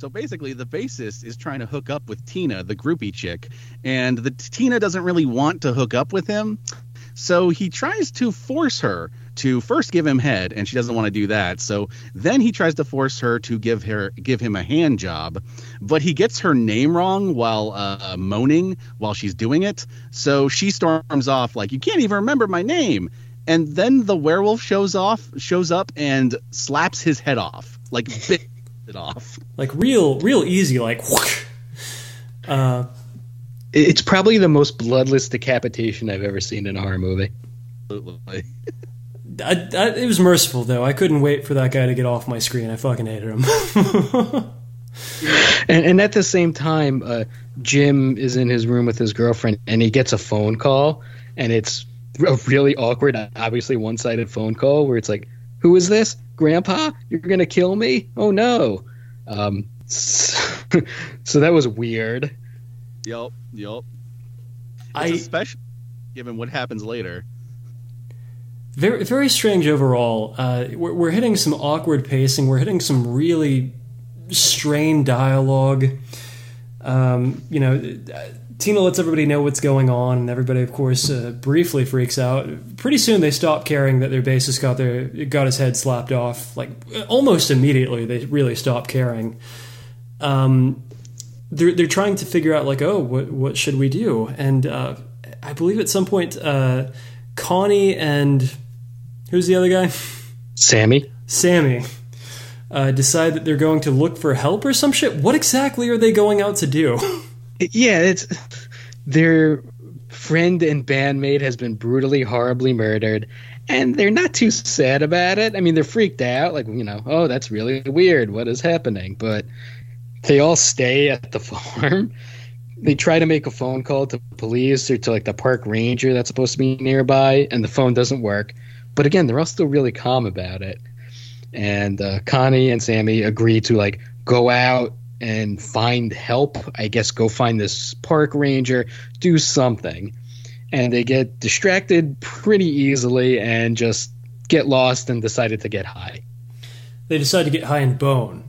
So basically, the bassist is trying to hook up with Tina, the groupie chick, and the Tina doesn't really want to hook up with him. So he tries to force her to first give him head, and she doesn't want to do that. So then he tries to force her to give her give him a hand job, but he gets her name wrong while uh, moaning while she's doing it. So she storms off like, "You can't even remember my name." And then the werewolf shows off, shows up, and slaps his head off like it off. Like real, real easy. Like, [LAUGHS] whoosh. uh, it's probably the most bloodless decapitation I've ever seen in a horror movie. Absolutely. I, I, it was merciful though. I couldn't wait for that guy to get off my screen. I fucking hated him. [LAUGHS] and, and, at the same time, uh, Jim is in his room with his girlfriend, and he gets a phone call, and it's a really awkward, obviously one-sided phone call where it's like, "Who is this? Grandpa? You're gonna kill me? Oh no!" Um, so, [LAUGHS] so that was weird. Yep, yep. It's I especially given what happens later. Very, very strange overall. Uh, we're, we're hitting some awkward pacing. We're hitting some really strained dialogue. Um, you know, Tina lets everybody know what's going on, and everybody, of course, uh, briefly freaks out. Pretty soon, they stop caring that their bassist got their got his head slapped off. Like almost immediately, they really stop caring. Um, they're they're trying to figure out like, oh, what what should we do? And uh, I believe at some point, uh, Connie and who's the other guy? Sammy. Sammy. Uh, decide that they're going to look for help or some shit. What exactly are they going out to do? [LAUGHS] yeah, it's their friend and bandmate has been brutally, horribly murdered, and they're not too sad about it. I mean, they're freaked out, like you know, oh, that's really weird. What is happening? But they all stay at the [LAUGHS] farm. They try to make a phone call to police or to like the park ranger that's supposed to be nearby, and the phone doesn't work. But again, they're all still really calm about it. And uh, Connie and Sammy agree to like go out and find help. I guess go find this park ranger, do something. And they get distracted pretty easily and just get lost and decided to get high. They decide to get high in bone.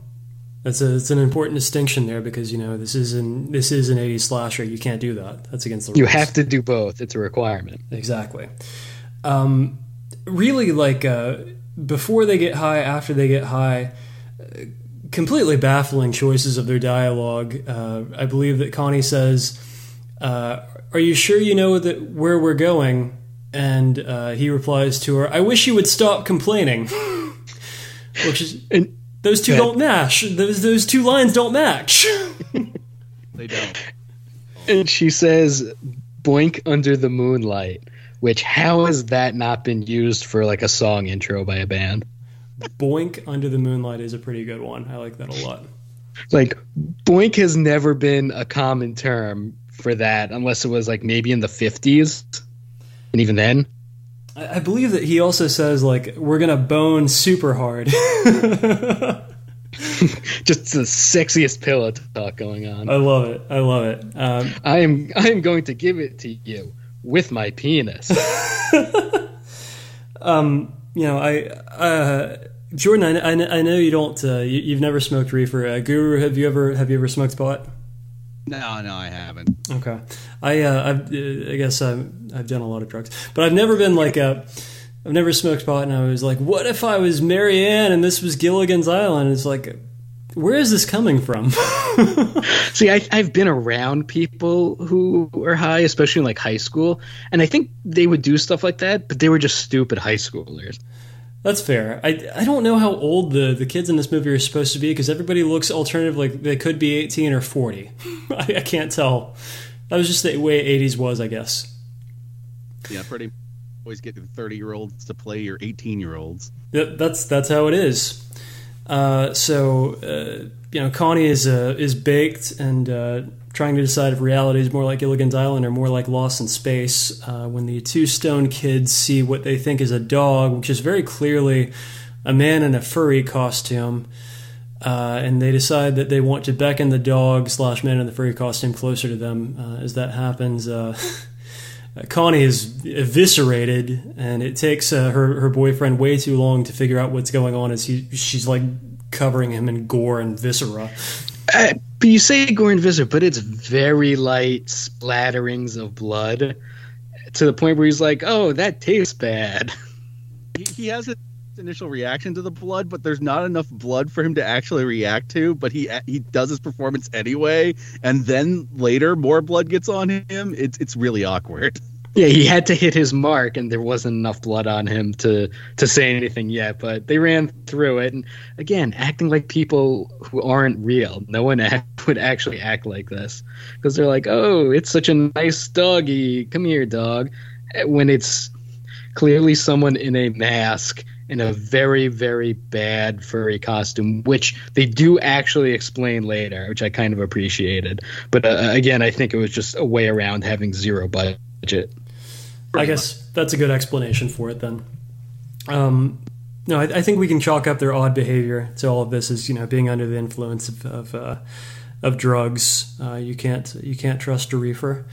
That's a it's an important distinction there because you know this is an this is an 80s slasher. You can't do that. That's against the rules. You have to do both. It's a requirement. Exactly. Um, really, like uh, before they get high, after they get high, uh, completely baffling choices of their dialogue. Uh, I believe that Connie says, uh, "Are you sure you know that where we're going?" And uh, he replies to her, "I wish you would stop complaining." [GASPS] Which is And those two don't match. Those those two lines don't match. [LAUGHS] They don't. and she says, "Boink under the moonlight." Which how has that not been used for like a song intro by a band? Boink under the moonlight is a pretty good one. I like that a lot. Like boink has never been a common term for that unless it was like maybe in the 50s. And even then, I, I believe that he also says like we're gonna bone super hard. [LAUGHS] just the sexiest pillow talk going on. I love it. I love it. Um, I am I am going to give it to you with my penis. [LAUGHS] um, you know, I uh, Jordan, I, I, I know you don't. Uh, you, you've never smoked reefer. Uh, Guru, have you ever have you ever smoked pot? No, no, I haven't. Okay, I uh, I've, uh, I guess I've, I've done a lot of drugs, but I've never been like a. I've never smoked pot, and I was like, "What if I was Mary Ann and this was Gilligan's Island?" It's like, where is this coming from? [LAUGHS] See, I, I've been around people who are high, especially in like high school, and I think they would do stuff like that, but they were just stupid high schoolers. That's fair. I, I don't know how old the, the kids in this movie are supposed to be because everybody looks alternative like they could be 18 or 40. [LAUGHS] I, I can't tell. That was just the way 80s was, I guess. Yeah, pretty. Always get the thirty-year-olds to play your eighteen-year-olds. That, that's that's how it is. Uh, so uh, you know, Connie is uh, is baked and uh, trying to decide if reality is more like Gilligan's Island or more like Lost in Space. Uh, when the two stone kids see what they think is a dog, which is very clearly a man in a furry costume. Uh, and they decide that they want to beckon the dog slash man in the furry costume closer to them. Uh, as that happens, uh, [LAUGHS] Connie is eviscerated, and it takes uh, her her boyfriend way too long to figure out what's going on. As he she's like covering him in gore and viscera. But you say gore and visor, but it's very light splatterings of blood to the point where he's like, "Oh, that tastes bad." He, he has an initial reaction to the blood, but there's not enough blood for him to actually react to. But he he does his performance anyway, and then later more blood gets on him. It's it's really awkward. [LAUGHS] Yeah, he had to hit his mark, and there wasn't enough blood on him to to say anything yet. But they ran through it, and again, acting like people who aren't real. No one act, [LAUGHS] would actually act like this because they're like, "Oh, it's such a nice doggy. Come here, dog." When it's clearly someone in a mask in a very very bad furry costume, which they do actually explain later, which I kind of appreciated. But uh, again, I think it was just a way around having zero budget. I guess that's a good explanation for it then. Um, no, I, I think we can chalk up their odd behavior to all of this as you know being under the influence of of, uh, of drugs. Uh, you can't you can't trust a reefer,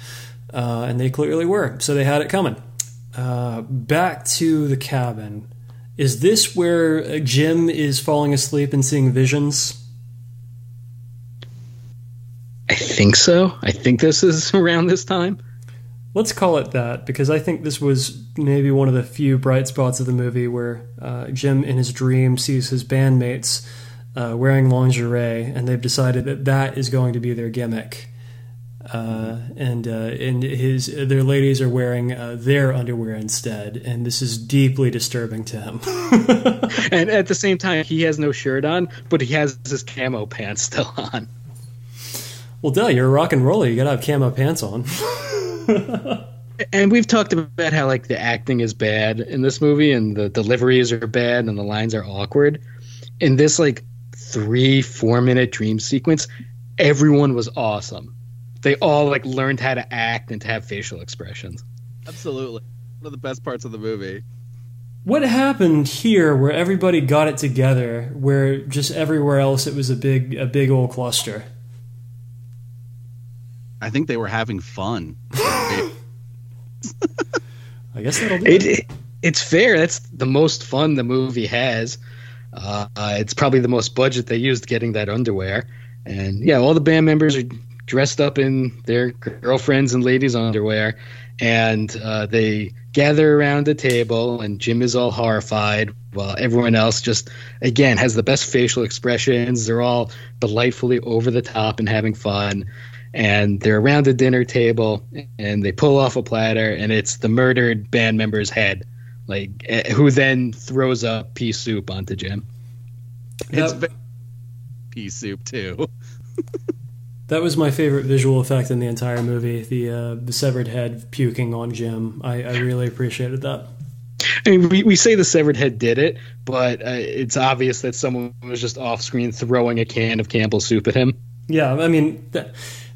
uh, and they clearly were. So they had it coming. Uh, back to the cabin. Is this where Jim is falling asleep and seeing visions? I think so. I think this is [LAUGHS] around this time. Let's call it that because I think this was maybe one of the few bright spots of the movie where uh, Jim, in his dream, sees his bandmates uh, wearing lingerie, and they've decided that that is going to be their gimmick. Uh, and uh, and his their ladies are wearing uh, their underwear instead, and this is deeply disturbing to him. [LAUGHS] And at the same time, he has no shirt on, but he has his camo pants still on. well, duh, you're a rock and roller. You gotta have camo pants on. [LAUGHS] [LAUGHS] And we've talked about how like the acting is bad in this movie, and the deliveries are bad, and the lines are awkward. In this like three four minute dream sequence, everyone was awesome. They all like learned how to act and to have facial expressions. Absolutely, one of the best parts of the movie. what happened here where everybody got it together where just everywhere else it was a big a big old cluster I think they were having fun. [LAUGHS] i guess that'll do It, it, it it's fair. That's the most fun the movie has. Uh, it's probably the most budget they used getting that underwear. And yeah, all the band members are dressed up in their girlfriends and ladies' underwear, and uh, they gather around the table. And Jim is all horrified, while everyone else just again has the best facial expressions. They're all delightfully over the top and having fun. And they're around a dinner table, and they pull off a platter, and it's the murdered band member's head like eh, who then throws up pea soup onto Jim. It's That- pea soup too. [LAUGHS] that was my favorite visual effect in the entire movie the uh, the severed head puking on jim i, I really appreciated that I mean, we, we say the severed head did it, but uh, it's obvious that someone was just off screen throwing a can of Campbell soup at him. yeah i mean th-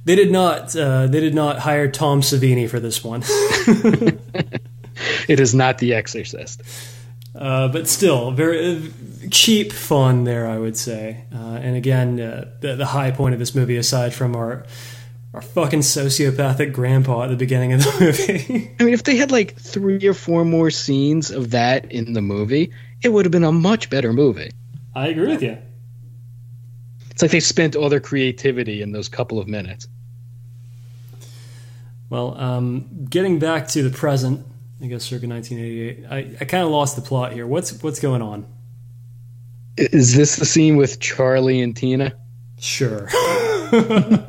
they did not uh, they did not hire tom savini for this one [LAUGHS] It is not The Exorcist. Uh, but still, very uh, cheap fun there, I would say. Uh, and again, uh, the, the high point of this movie, aside from our our fucking sociopathic grandpa at the beginning of the [LAUGHS] movie. I mean, if they had like three or four more scenes of that in the movie, it would have been a much better movie. I agree with you. It's like they spent all their creativity in those couple of minutes. Well, um, getting back to the present, I guess circa 1988. I, I kind of lost the plot here. What's what's going on? Is this the scene with Charlie and Tina? Sure. [LAUGHS]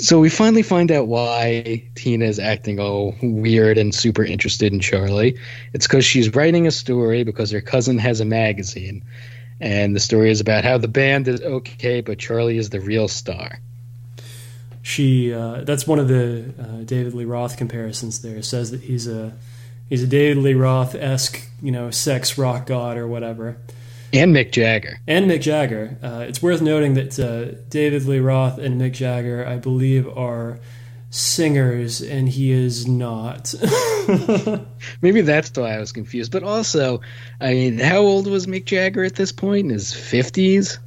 So we finally find out why Tina is acting all weird and super interested in Charlie. It's because she's writing a story because her cousin has a magazine. And the story is about how the band is okay, but Charlie is the real star. she uh, that's one of the uh, David Lee Roth comparisons. There says that he's a he's a David Lee Roth esque you know sex rock god or whatever. And Mick Jagger. and Mick Jagger. Uh, it's worth noting that uh, David Lee Roth and Mick Jagger, I believe, are singers, and he is not. [LAUGHS] Maybe that's why I was confused. But also, I mean, how old was Mick Jagger at this point? In his 50s?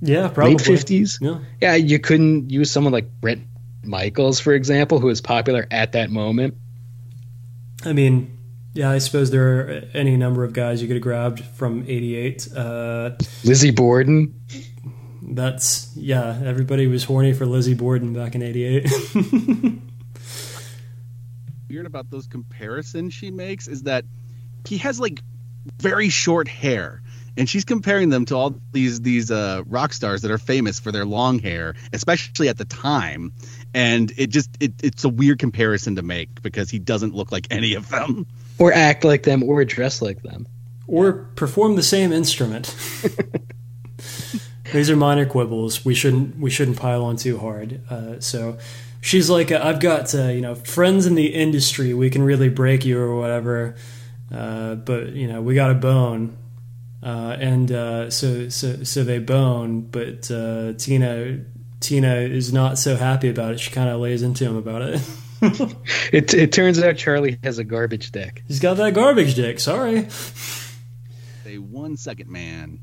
yeah, probably. Late 50s? Yeah. Yeah, you couldn't use someone like Bret Michaels, for example, who was popular at that moment. I mean, yeah, I suppose there are any number of guys you could have grabbed from '88. Uh, Lizzie Borden. That's yeah, everybody was horny for Lizzie Borden back in '88. [LAUGHS] Weird about those comparisons she makes is that he has like very short hair. And she's comparing them to all these these uh, rock stars that are famous for their long hair, especially at the time. And it just it, it's a weird comparison to make because he doesn't look like any of them. Or act like them, or dress like them. or perform the same instrument. [LAUGHS] These are minor quibbles. We shouldn't we shouldn't pile on too hard. Uh, so she's like, uh, I've got uh, you know friends in the industry. We can really break you or whatever. Uh, but you know we got a bone, uh, and uh, so so so they bone. But uh, Tina Tina is not so happy about it. She kind of lays into him about it. [LAUGHS] It, it turns out Charlie has a garbage dick. He's got that garbage dick. Sorry. A one second man.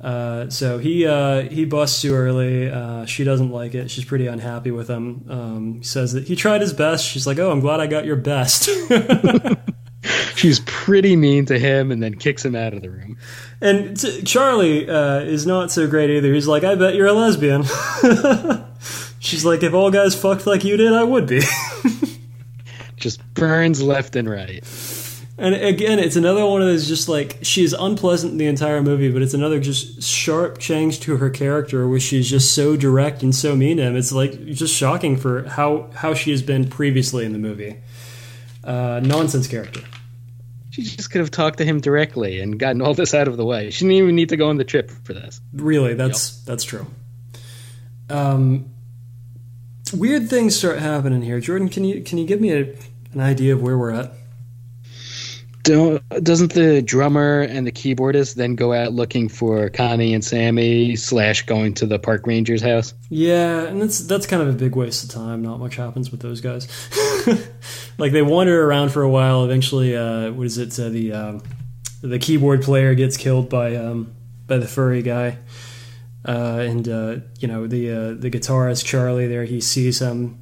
Uh, so he uh, he busts too early. Uh, she doesn't like it. She's pretty unhappy with him. Um, says that he tried his best. She's like, "Oh, I'm glad I got your best." [LAUGHS] She's pretty mean to him and then kicks him out of the room. and t- Charlie uh, is not so great either. He's like, "I bet you're a lesbian." [LAUGHS] She's like, "If all guys fucked like you did, I would be." [LAUGHS] Just burns left and right. And again, it's another one of those just like she's unpleasant in the entire movie, but it's another just sharp change to her character where she's just so direct and so mean to him. It's like just shocking for how how she has been previously in the movie. Uh, nonsense character. She just could have talked to him directly and gotten all this out of the way. She didn't even need to go on the trip for this. Really, that's that's true. Um, weird things start happening here. Jordan, can you can you give me a, an idea of where we're at? Don't, doesn't the drummer and the keyboardist then go out looking for Connie and Sammy slash going to the park ranger's house? Yeah, and that's that's kind of a big waste of time. Not much happens with those guys. [LAUGHS] like they wander around for a while. Eventually, uh, what is it? Uh, the um, the keyboard player gets killed by um, by the furry guy, uh, and uh, you know the uh, the guitarist Charlie there. He sees him,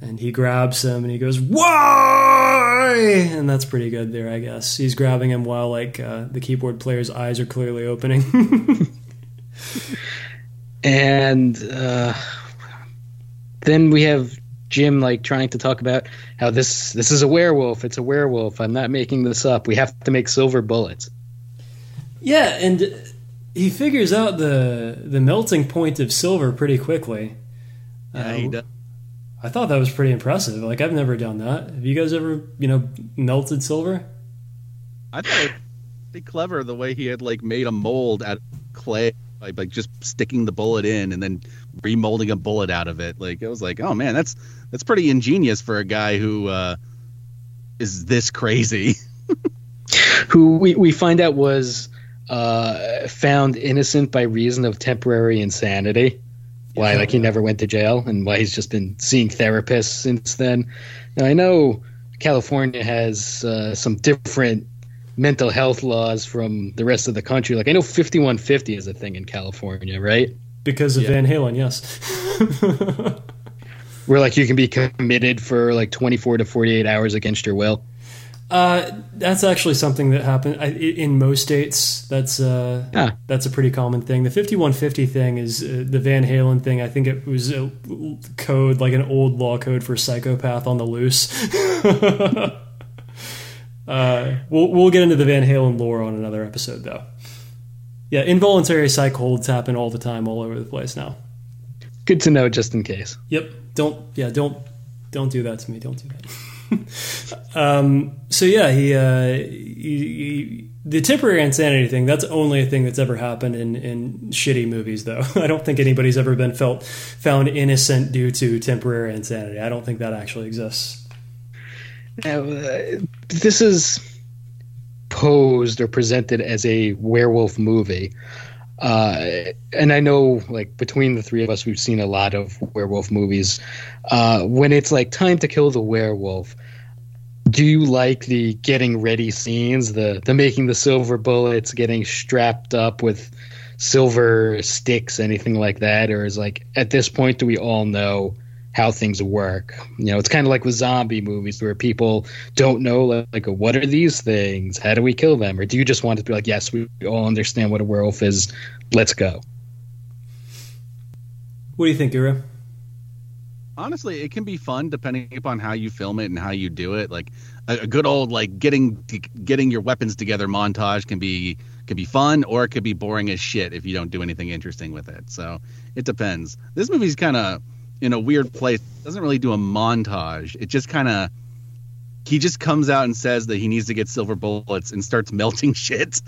and he grabs him, and he goes, "Why?" And that's pretty good there, I guess. He's grabbing him while like uh, the keyboard player's eyes are clearly opening. [LAUGHS] and uh, then we have Jim like trying to talk about how this this is a werewolf. It's a werewolf. I'm not making this up. We have to make silver bullets. Yeah, and he figures out the the melting point of silver pretty quickly. Yeah, he does. I thought that was pretty impressive. Like I've never done that. Have you guys ever, you know, melted silver? I thought it was pretty clever the way he had like made a mold out of clay, like, like just sticking the bullet in and then remolding a bullet out of it. Like it was like, oh man, that's that's pretty ingenious for a guy who uh, is this crazy. [LAUGHS] Who we, we find out was uh, found innocent by reason of temporary insanity. Why, like he never went to jail, and why he's just been seeing therapists since then. Now I know California has uh, some different mental health laws from the rest of the country. Like I know 5150 is a thing in California, right? Because of Yeah. Van Halen, yes. [LAUGHS] Where like you can be committed for like 24 to 48 hours against your will. Uh, that's actually something that happened I, in most states. That's uh, Ah. that's a pretty common thing. The 5150 thing is uh, the Van Halen thing. I think it was a code, like an old law code for psychopath on the loose. [LAUGHS] uh, we'll we'll get into the Van Halen lore on another episode, though. Yeah, involuntary psych holds happen all the time, all over the place now. Good to know, just in case. Yep. Don't. Yeah. Don't. Don't do that to me. Don't do that. Um, so yeah, he, uh, he, he the temporary insanity thing. That's only a thing that's ever happened in in shitty movies, though. [LAUGHS] I don't think anybody's ever been felt found innocent due to temporary insanity. I don't think that actually exists. Now, uh, this is posed or presented as a werewolf movie. Uh, and I know, like, between the three of us, we've seen a lot of werewolf movies. Uh, when it's like time to kill the werewolf, do you like the getting ready scenes, the the making the silver bullets, getting strapped up with silver sticks, anything like that, or is like at this point, do we all know how things work? You know, it's kind of like with zombie movies where people don't know like, like what are these things? How do we kill them? Or do you just want to be like, yes, we all understand what a werewolf is. Let's go. What do you think, Ira? Honestly, it can be fun depending upon how you film it and how you do it. Like a, a good old like getting getting your weapons together montage can be can be fun, or it could be boring as shit if you don't do anything interesting with it. So it depends. This movie's kind of in a weird place. It doesn't really do a montage. It just kind of he just comes out and says that he needs to get silver bullets and starts [LAUGHS] melting shit.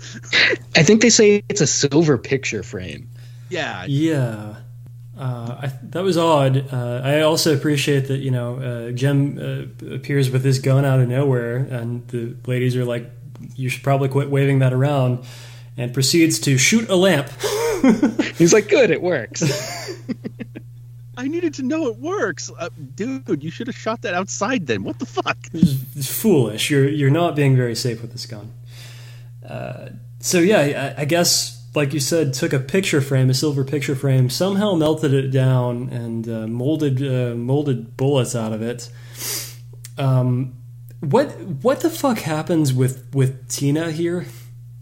I think they say it's a silver picture frame. yeah, Yeah. Uh, I, that was odd. Uh, I also appreciate that you know uh, Jim uh, appears with his gun out of nowhere, and the ladies are like, "You should probably quit waving that around," and proceeds to shoot a lamp. [LAUGHS] He's like, good, it works. [LAUGHS] I needed to know it works, uh, dude. You should have shot that outside then. What the fuck? It's foolish. You're you're not being very safe with this gun. Uh, so yeah, I, I guess like you said, took a picture frame, a silver picture frame, somehow melted it down and uh, molded uh, molded bullets out of it. Um, what what the fuck happens with with Tina here?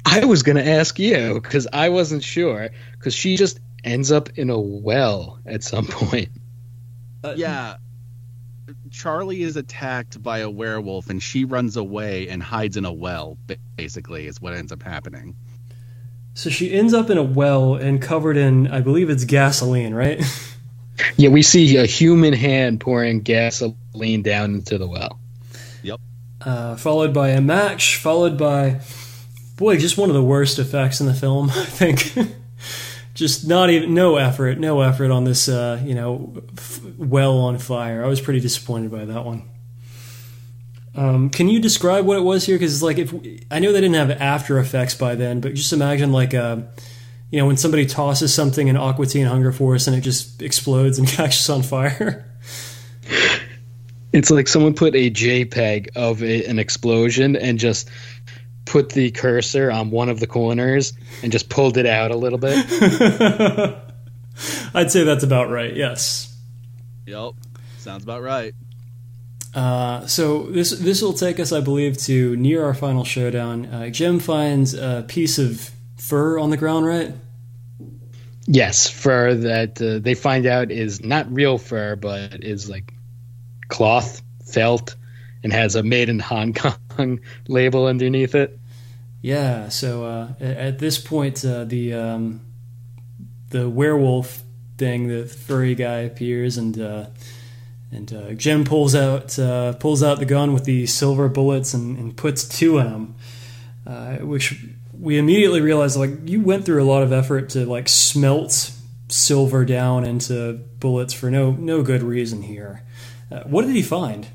I was going to ask you because I wasn't sure because she just ends up in a well at some point. Uh, Yeah. Charlie is attacked by a werewolf and she runs away and hides in a well, basically, is what ends up happening. So she ends up in a well and covered in, I believe it's gasoline, right? [LAUGHS] Yeah, we see a human hand pouring gasoline down into the well. Yep. Uh, followed by a match, followed by boy, just one of the worst effects in the film. [LAUGHS] I think just not even no effort, no effort on this, uh, you know, f- well on fire. I was pretty disappointed by that one. Um, can you describe what it was here? Because it's like, if I know they didn't have After Effects by then, but just imagine like a, you know, when somebody tosses something in Aqua Teen Hunger Force and it just explodes and [LAUGHS] catches on fire. It's like someone put a JPEG of a, an explosion and just put the cursor on one of the corners and just pulled it out a little bit. [LAUGHS] I'd say that's about right. Yes. Yep. Sounds about right. Uh, so this this will take us, I believe, to near our final showdown. Uh, Jim finds a piece of fur on the ground, right? Yes, fur that uh, they find out is not real fur, but is like cloth, felt, and has a made in Hong Kong [LAUGHS] label underneath it. Yeah. So uh, at this point, uh, the um, the werewolf thing, the furry guy appears, and uh, and uh, Jim pulls out uh, pulls out the gun with the silver bullets and, and puts two in them, uh, which we immediately realized like you went through a lot of effort to like smelt silver down into bullets for no no good reason here. Uh, what did he find?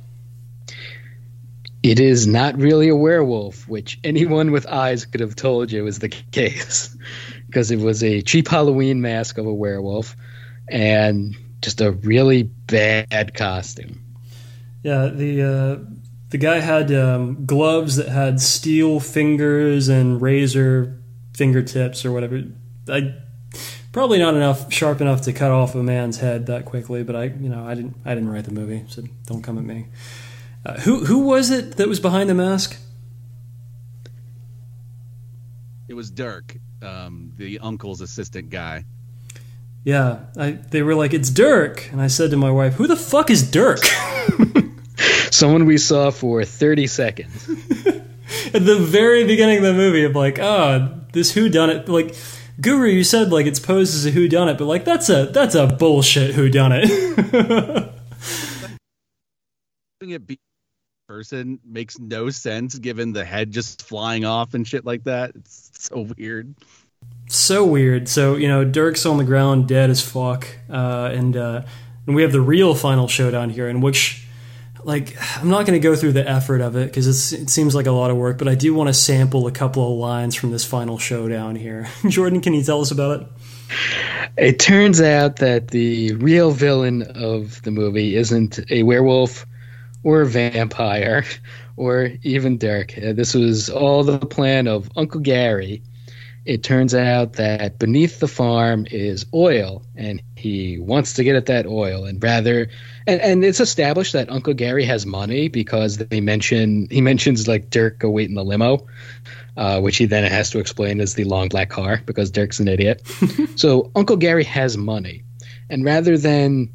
It is not really a werewolf, which anyone with eyes could have told you was the case, [LAUGHS] because it was a cheap Halloween mask of a werewolf, and just a really bad costume. Yeah, the uh, the guy had um, gloves that had steel fingers and razor fingertips or whatever. I probably not enough sharp enough to cut off a man's head that quickly, but I you know I didn't I didn't write the movie, so don't come at me. Uh, who who was it that was behind the mask? It was Dirk, um, the uncle's assistant guy. Yeah, I, they were like, "It's Dirk," and I said to my wife, "Who the fuck is Dirk?" [LAUGHS] Someone we saw for thirty seconds. [LAUGHS] At the very beginning of the movie, I'm like, "Oh, this who done it?" Like, Guru, you said like it's posed as a who done it, but like that's a that's a bullshit who [LAUGHS] done it. It person makes no sense given the head just flying off and shit like that. It's so weird. so weird. So you know, Dirk's on the ground, dead as fuck, uh, and uh, and we have the real final showdown here, in which, like, I'm not going to go through the effort of it because it seems like a lot of work, but I do want to sample a couple of lines from this final showdown here. [LAUGHS] Jordan, can you tell us about it? It turns out that the real villain of the movie isn't a werewolf or vampire or even Dirk. Uh, this was all the plan of Uncle Gary. It turns out that beneath the farm is oil, and he wants to get at that oil. And rather, and, and it's established that Uncle Gary has money because they mention he mentions like Dirk go wait in the limo, uh, which he then has to explain is the long black car because Dirk's an idiot. [LAUGHS] so Uncle Gary has money, and rather than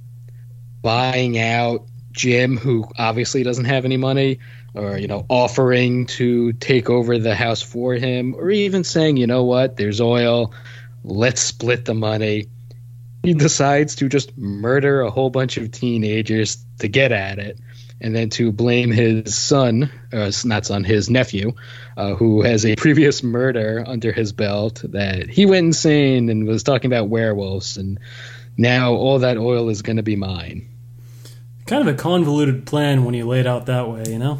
buying out Jim, who obviously doesn't have any money, or you know, offering to take over the house for him, or even saying, you know what, there's oil, let's split the money. He decides to just murder a whole bunch of teenagers to get at it, and then to blame his son, uh, not son, his nephew, uh, who has a previous murder under his belt, that he went insane and was talking about werewolves, and now all that oil is going to be mine. Kind of a convoluted plan when you lay it out that way, you know?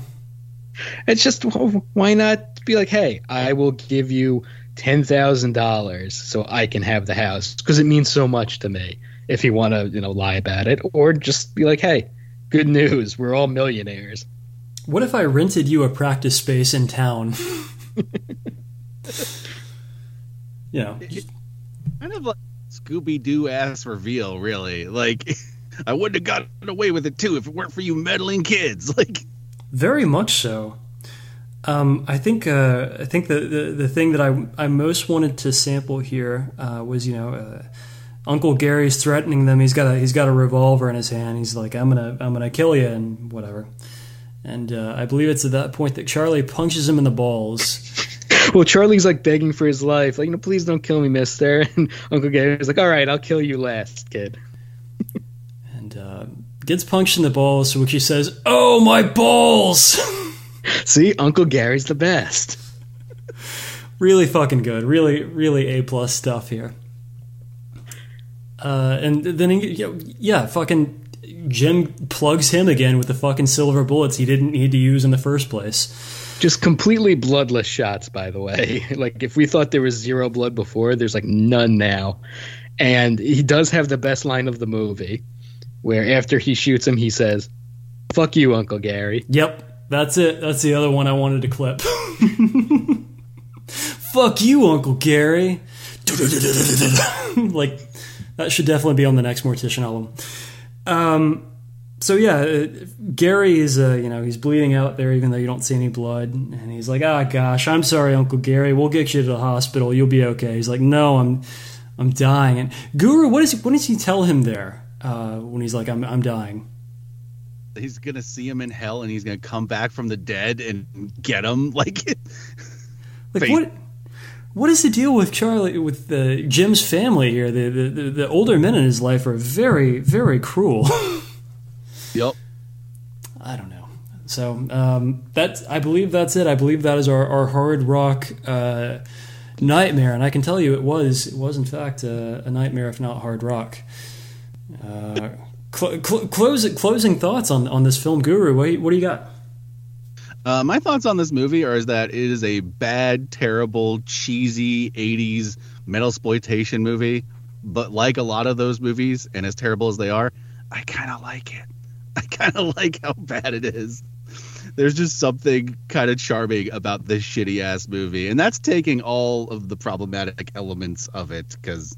It's just why not be like, hey, I will give you ten thousand dollars so I can have the house because it means so much to me. If you want to, you know, lie about it, or just be like, hey, good news, we're all millionaires. What if I rented you a practice space in town? [LAUGHS] [LAUGHS] you know, Kind of like Scooby Doo ass reveal, really. Like, [LAUGHS] I wouldn't have gotten away with it too if it weren't for you meddling kids. [LAUGHS] Like, Very much so. Um, I think uh, I think the, the, the thing that I I most wanted to sample here uh, was you know uh, Uncle Gary's threatening them. He's got a he's got a revolver in his hand. He's like I'm gonna I'm gonna kill you and whatever. And uh, I believe it's at that point that Charlie punches him in the balls. [COUGHS] Well, Charlie's like begging for his life, like, you know, please don't kill me, Mister. [LAUGHS] And Uncle Gary's like, all right, I'll kill you last, kid. Gets punched in the balls, to which he says, "Oh my balls!" [LAUGHS] See, Uncle Gary's the best. really fucking good. Really, really a plus stuff here. Uh, and then he, yeah, fucking Jim plugs him again with the fucking silver bullets he didn't need to use in the first place. Just completely bloodless shots, by the way. [LAUGHS] like if we thought there was zero blood before, there's like none now. And he does have the best line of the movie, where after he shoots him, he says, Fuck you, Uncle Gary. Yep, that's it. That's the other one I wanted to clip. [LAUGHS] Fuck you, Uncle Gary. [LAUGHS] like that should definitely be on the next Mortician album. Um, so yeah, uh, Gary is uh, you know he's bleeding out there even though you don't see any blood, and he's like, "Ah, oh, gosh, I'm sorry, Uncle Gary. We'll get you to the hospital. You'll be okay." He's like, "No, I'm I'm dying." And Guru, what is what does he tell him there uh, when he's like, "I'm I'm dying"? He's gonna see him in hell, and he's gonna come back from the dead and get him. [LAUGHS] Like, like what? What is the deal with Charlie with the Jim's family here? The, the the older men in his life are very very cruel. [LAUGHS] Yep. I don't know. So um, that's I believe that's it. I believe that is our, our hard rock uh, nightmare, and I can tell you it was it was in fact a, a nightmare, if not hard rock. Uh, cl- cl- close, closing thoughts on on this film, Guru. What, what do you got? Uh, my thoughts on this movie are is that it is a bad, terrible, cheesy '80s metal exploitation movie. But like a lot of those movies, and as terrible as they are, I kind of like it. [LAUGHS] I kind of like how bad it is. There's just something kind of charming about this shitty ass movie, and that's taking all of the problematic elements of it because,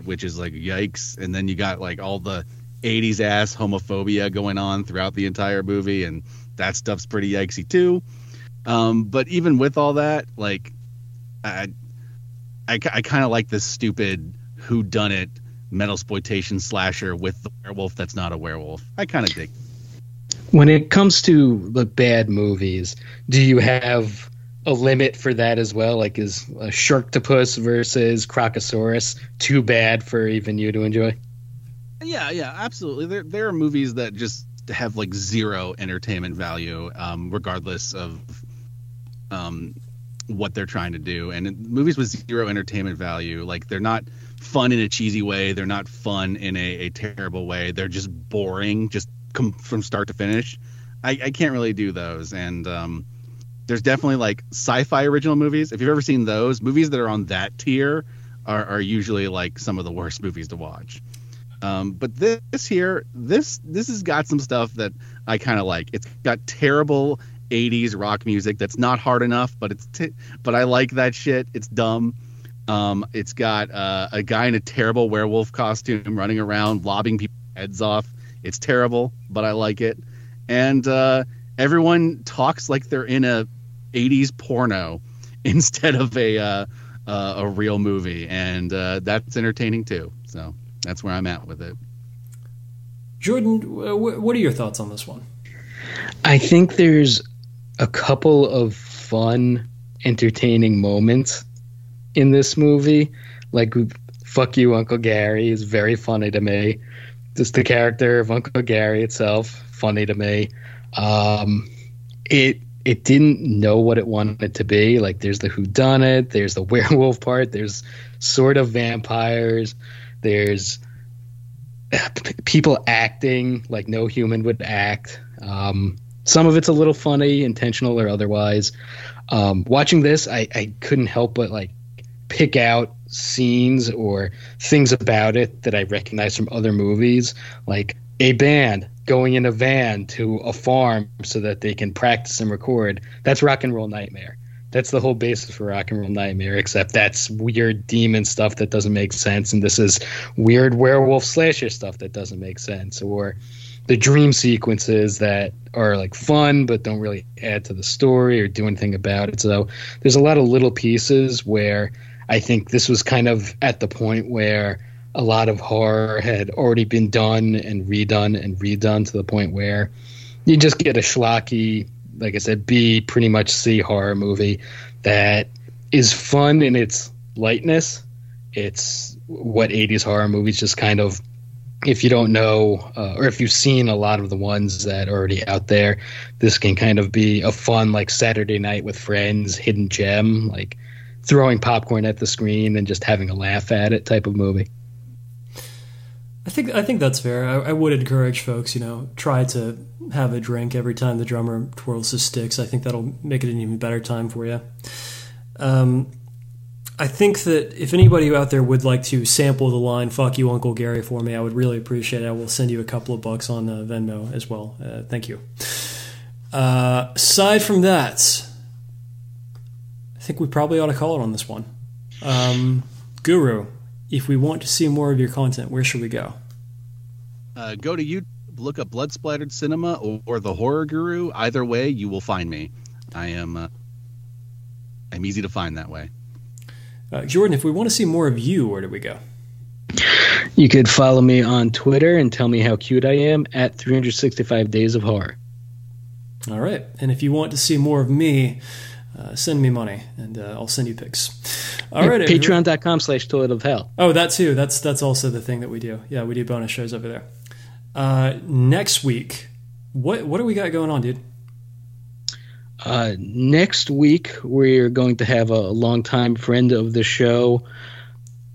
which is like yikes, and then you got like all the '80s ass homophobia going on throughout the entire movie, and that stuff's pretty yikesy too. Um, but even with all that, like, I, I, I kind of like this stupid who done it metal exploitation slasher with the werewolf that's not a werewolf. I kind of dig. When it comes to the bad movies, do you have a limit for that as well? Like, is a Sharktopus versus Crocosaurus too bad for even you to enjoy? Yeah, yeah, absolutely. There, there are movies that just have like zero entertainment value, um, regardless of um, what they're trying to do. And movies with zero entertainment value, like they're not fun in a cheesy way. They're not fun in a, a terrible way. They're just boring, just come from start to finish. I, I can't really do those. And um, there's definitely like sci-fi original movies. If you've ever seen those movies that are on that tier, are, are usually like some of the worst movies to watch. Um, but this here, this this has got some stuff that I kind of like. It's got terrible 80s rock music that's not hard enough, but it's t- but I like that shit. It's dumb. Um, it's got uh, a guy in a terrible werewolf costume running around lobbing people's heads off. It's terrible, but I like it. And uh, everyone talks like they're in a 80s porno [LAUGHS] instead of a uh, uh, a real movie, and uh, that's entertaining too. So that's where I'm at with it. Jordan, what are your thoughts on this one? I think there's a couple of fun, entertaining moments in this movie. Like, fuck you, Uncle Gary is very funny to me. Just the character of Uncle Gary itself, funny to me. Um, it it didn't know what it wanted to be. Like, there's the who done it, there's the [LAUGHS] werewolf part, there's sort of vampires, there's people acting like no human would act. Um, some of it's a little funny, intentional or otherwise. Um, watching this, I, I couldn't help but like pick out scenes or things about it that I recognize from other movies, like a band going in a van to a farm so that they can practice and record. That's Rock and Roll Nightmare. That's the whole basis for Rock and Roll Nightmare, except that's weird demon stuff that doesn't make sense, and this is weird werewolf slasher stuff that doesn't make sense, or the dream sequences that are like fun but don't really add to the story or do anything about it. So there's a lot of little pieces where I think this was kind of at the point where a lot of horror had already been done and redone and redone to the point where you just get a schlocky, like I said, B pretty much C horror movie that is fun in its lightness. It's what 80s horror movies just kind of if you don't know uh, or if you've seen a lot of the ones that are already out there this can kind of be a fun like saturday night with friends hidden gem like throwing popcorn at the screen and just having a laugh at it type of movie. I think I think that's fair. I, I, would encourage folks, you know, try to have a drink every time the drummer twirls his sticks. I think that'll make it an even better time for you. Um, I think that if anybody out there would like to sample the line "Fuck you, Uncle Gary" for me, I would really appreciate it. I will send you a couple of bucks on uh, Venmo as well. Uh, thank you. Uh, aside from that, I think we probably ought to call it on this one. Um, Guru, if we want to see more of your content, where should we go? Uh, go to YouTube, look up Blood Splattered Cinema or, or The Horror Guru. Either way, you will find me. I am. Uh, I'm easy to find that way. Uh, Jordan, if we want to see more of you, where do we go? You could follow me on Twitter and tell me how cute I am at 365 Days of Horror. All right. And if you want to see more of me, uh, send me money and uh, I'll send you pics. All right. Patreon.com slash toilet of hell. Oh, that too. That's that's also the thing that we do. Yeah, we do bonus shows over there. Uh, next week, what what do we got going on, dude? Uh, next week, we're going to have a longtime friend of the show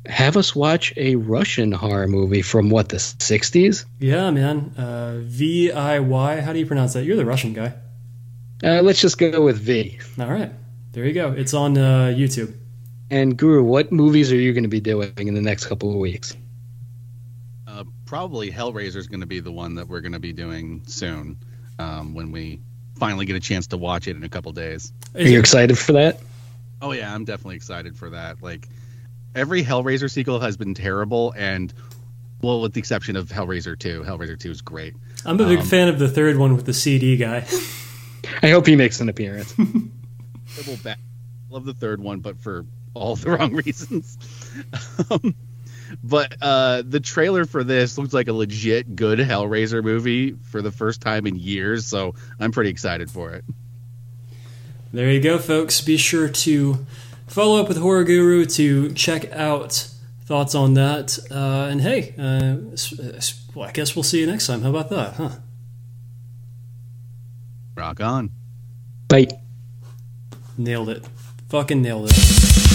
have us watch a Russian horror movie from what, the 60s? Yeah, man. Uh, V I Y. How do you pronounce that? You're the Russian guy. Uh, let's just go with V. All right. There you go. It's on uh, YouTube. And Guru, what movies are you going to be doing in the next couple of weeks? Uh, probably Hellraiser is going to be the one that we're going to be doing soon um, when we finally get a chance to watch it in a couple days. Are you excited for that? Oh yeah, I'm definitely excited for that. Like every Hellraiser sequel has been terrible, and well, with the exception of Hellraiser 2. Hellraiser 2 is great. I'm a big Um, fan of the third one with the CD guy. I hope he makes an appearance. [LAUGHS] Double back. Love the third one, but for all the [LAUGHS] wrong reasons. um, but uh, the trailer for this looks like a legit good Hellraiser movie for the first time in years, so I'm pretty excited for it. There you go, folks. Be sure to follow up with Horror Guru to check out thoughts on that. Uh, and hey, uh, s- s- well, I guess we'll see you next time. How about that, huh? Rock on. Bye. Nailed it. Fucking nailed it.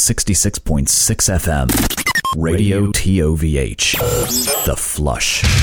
66.6 FM. Radio TOVH. The Flush.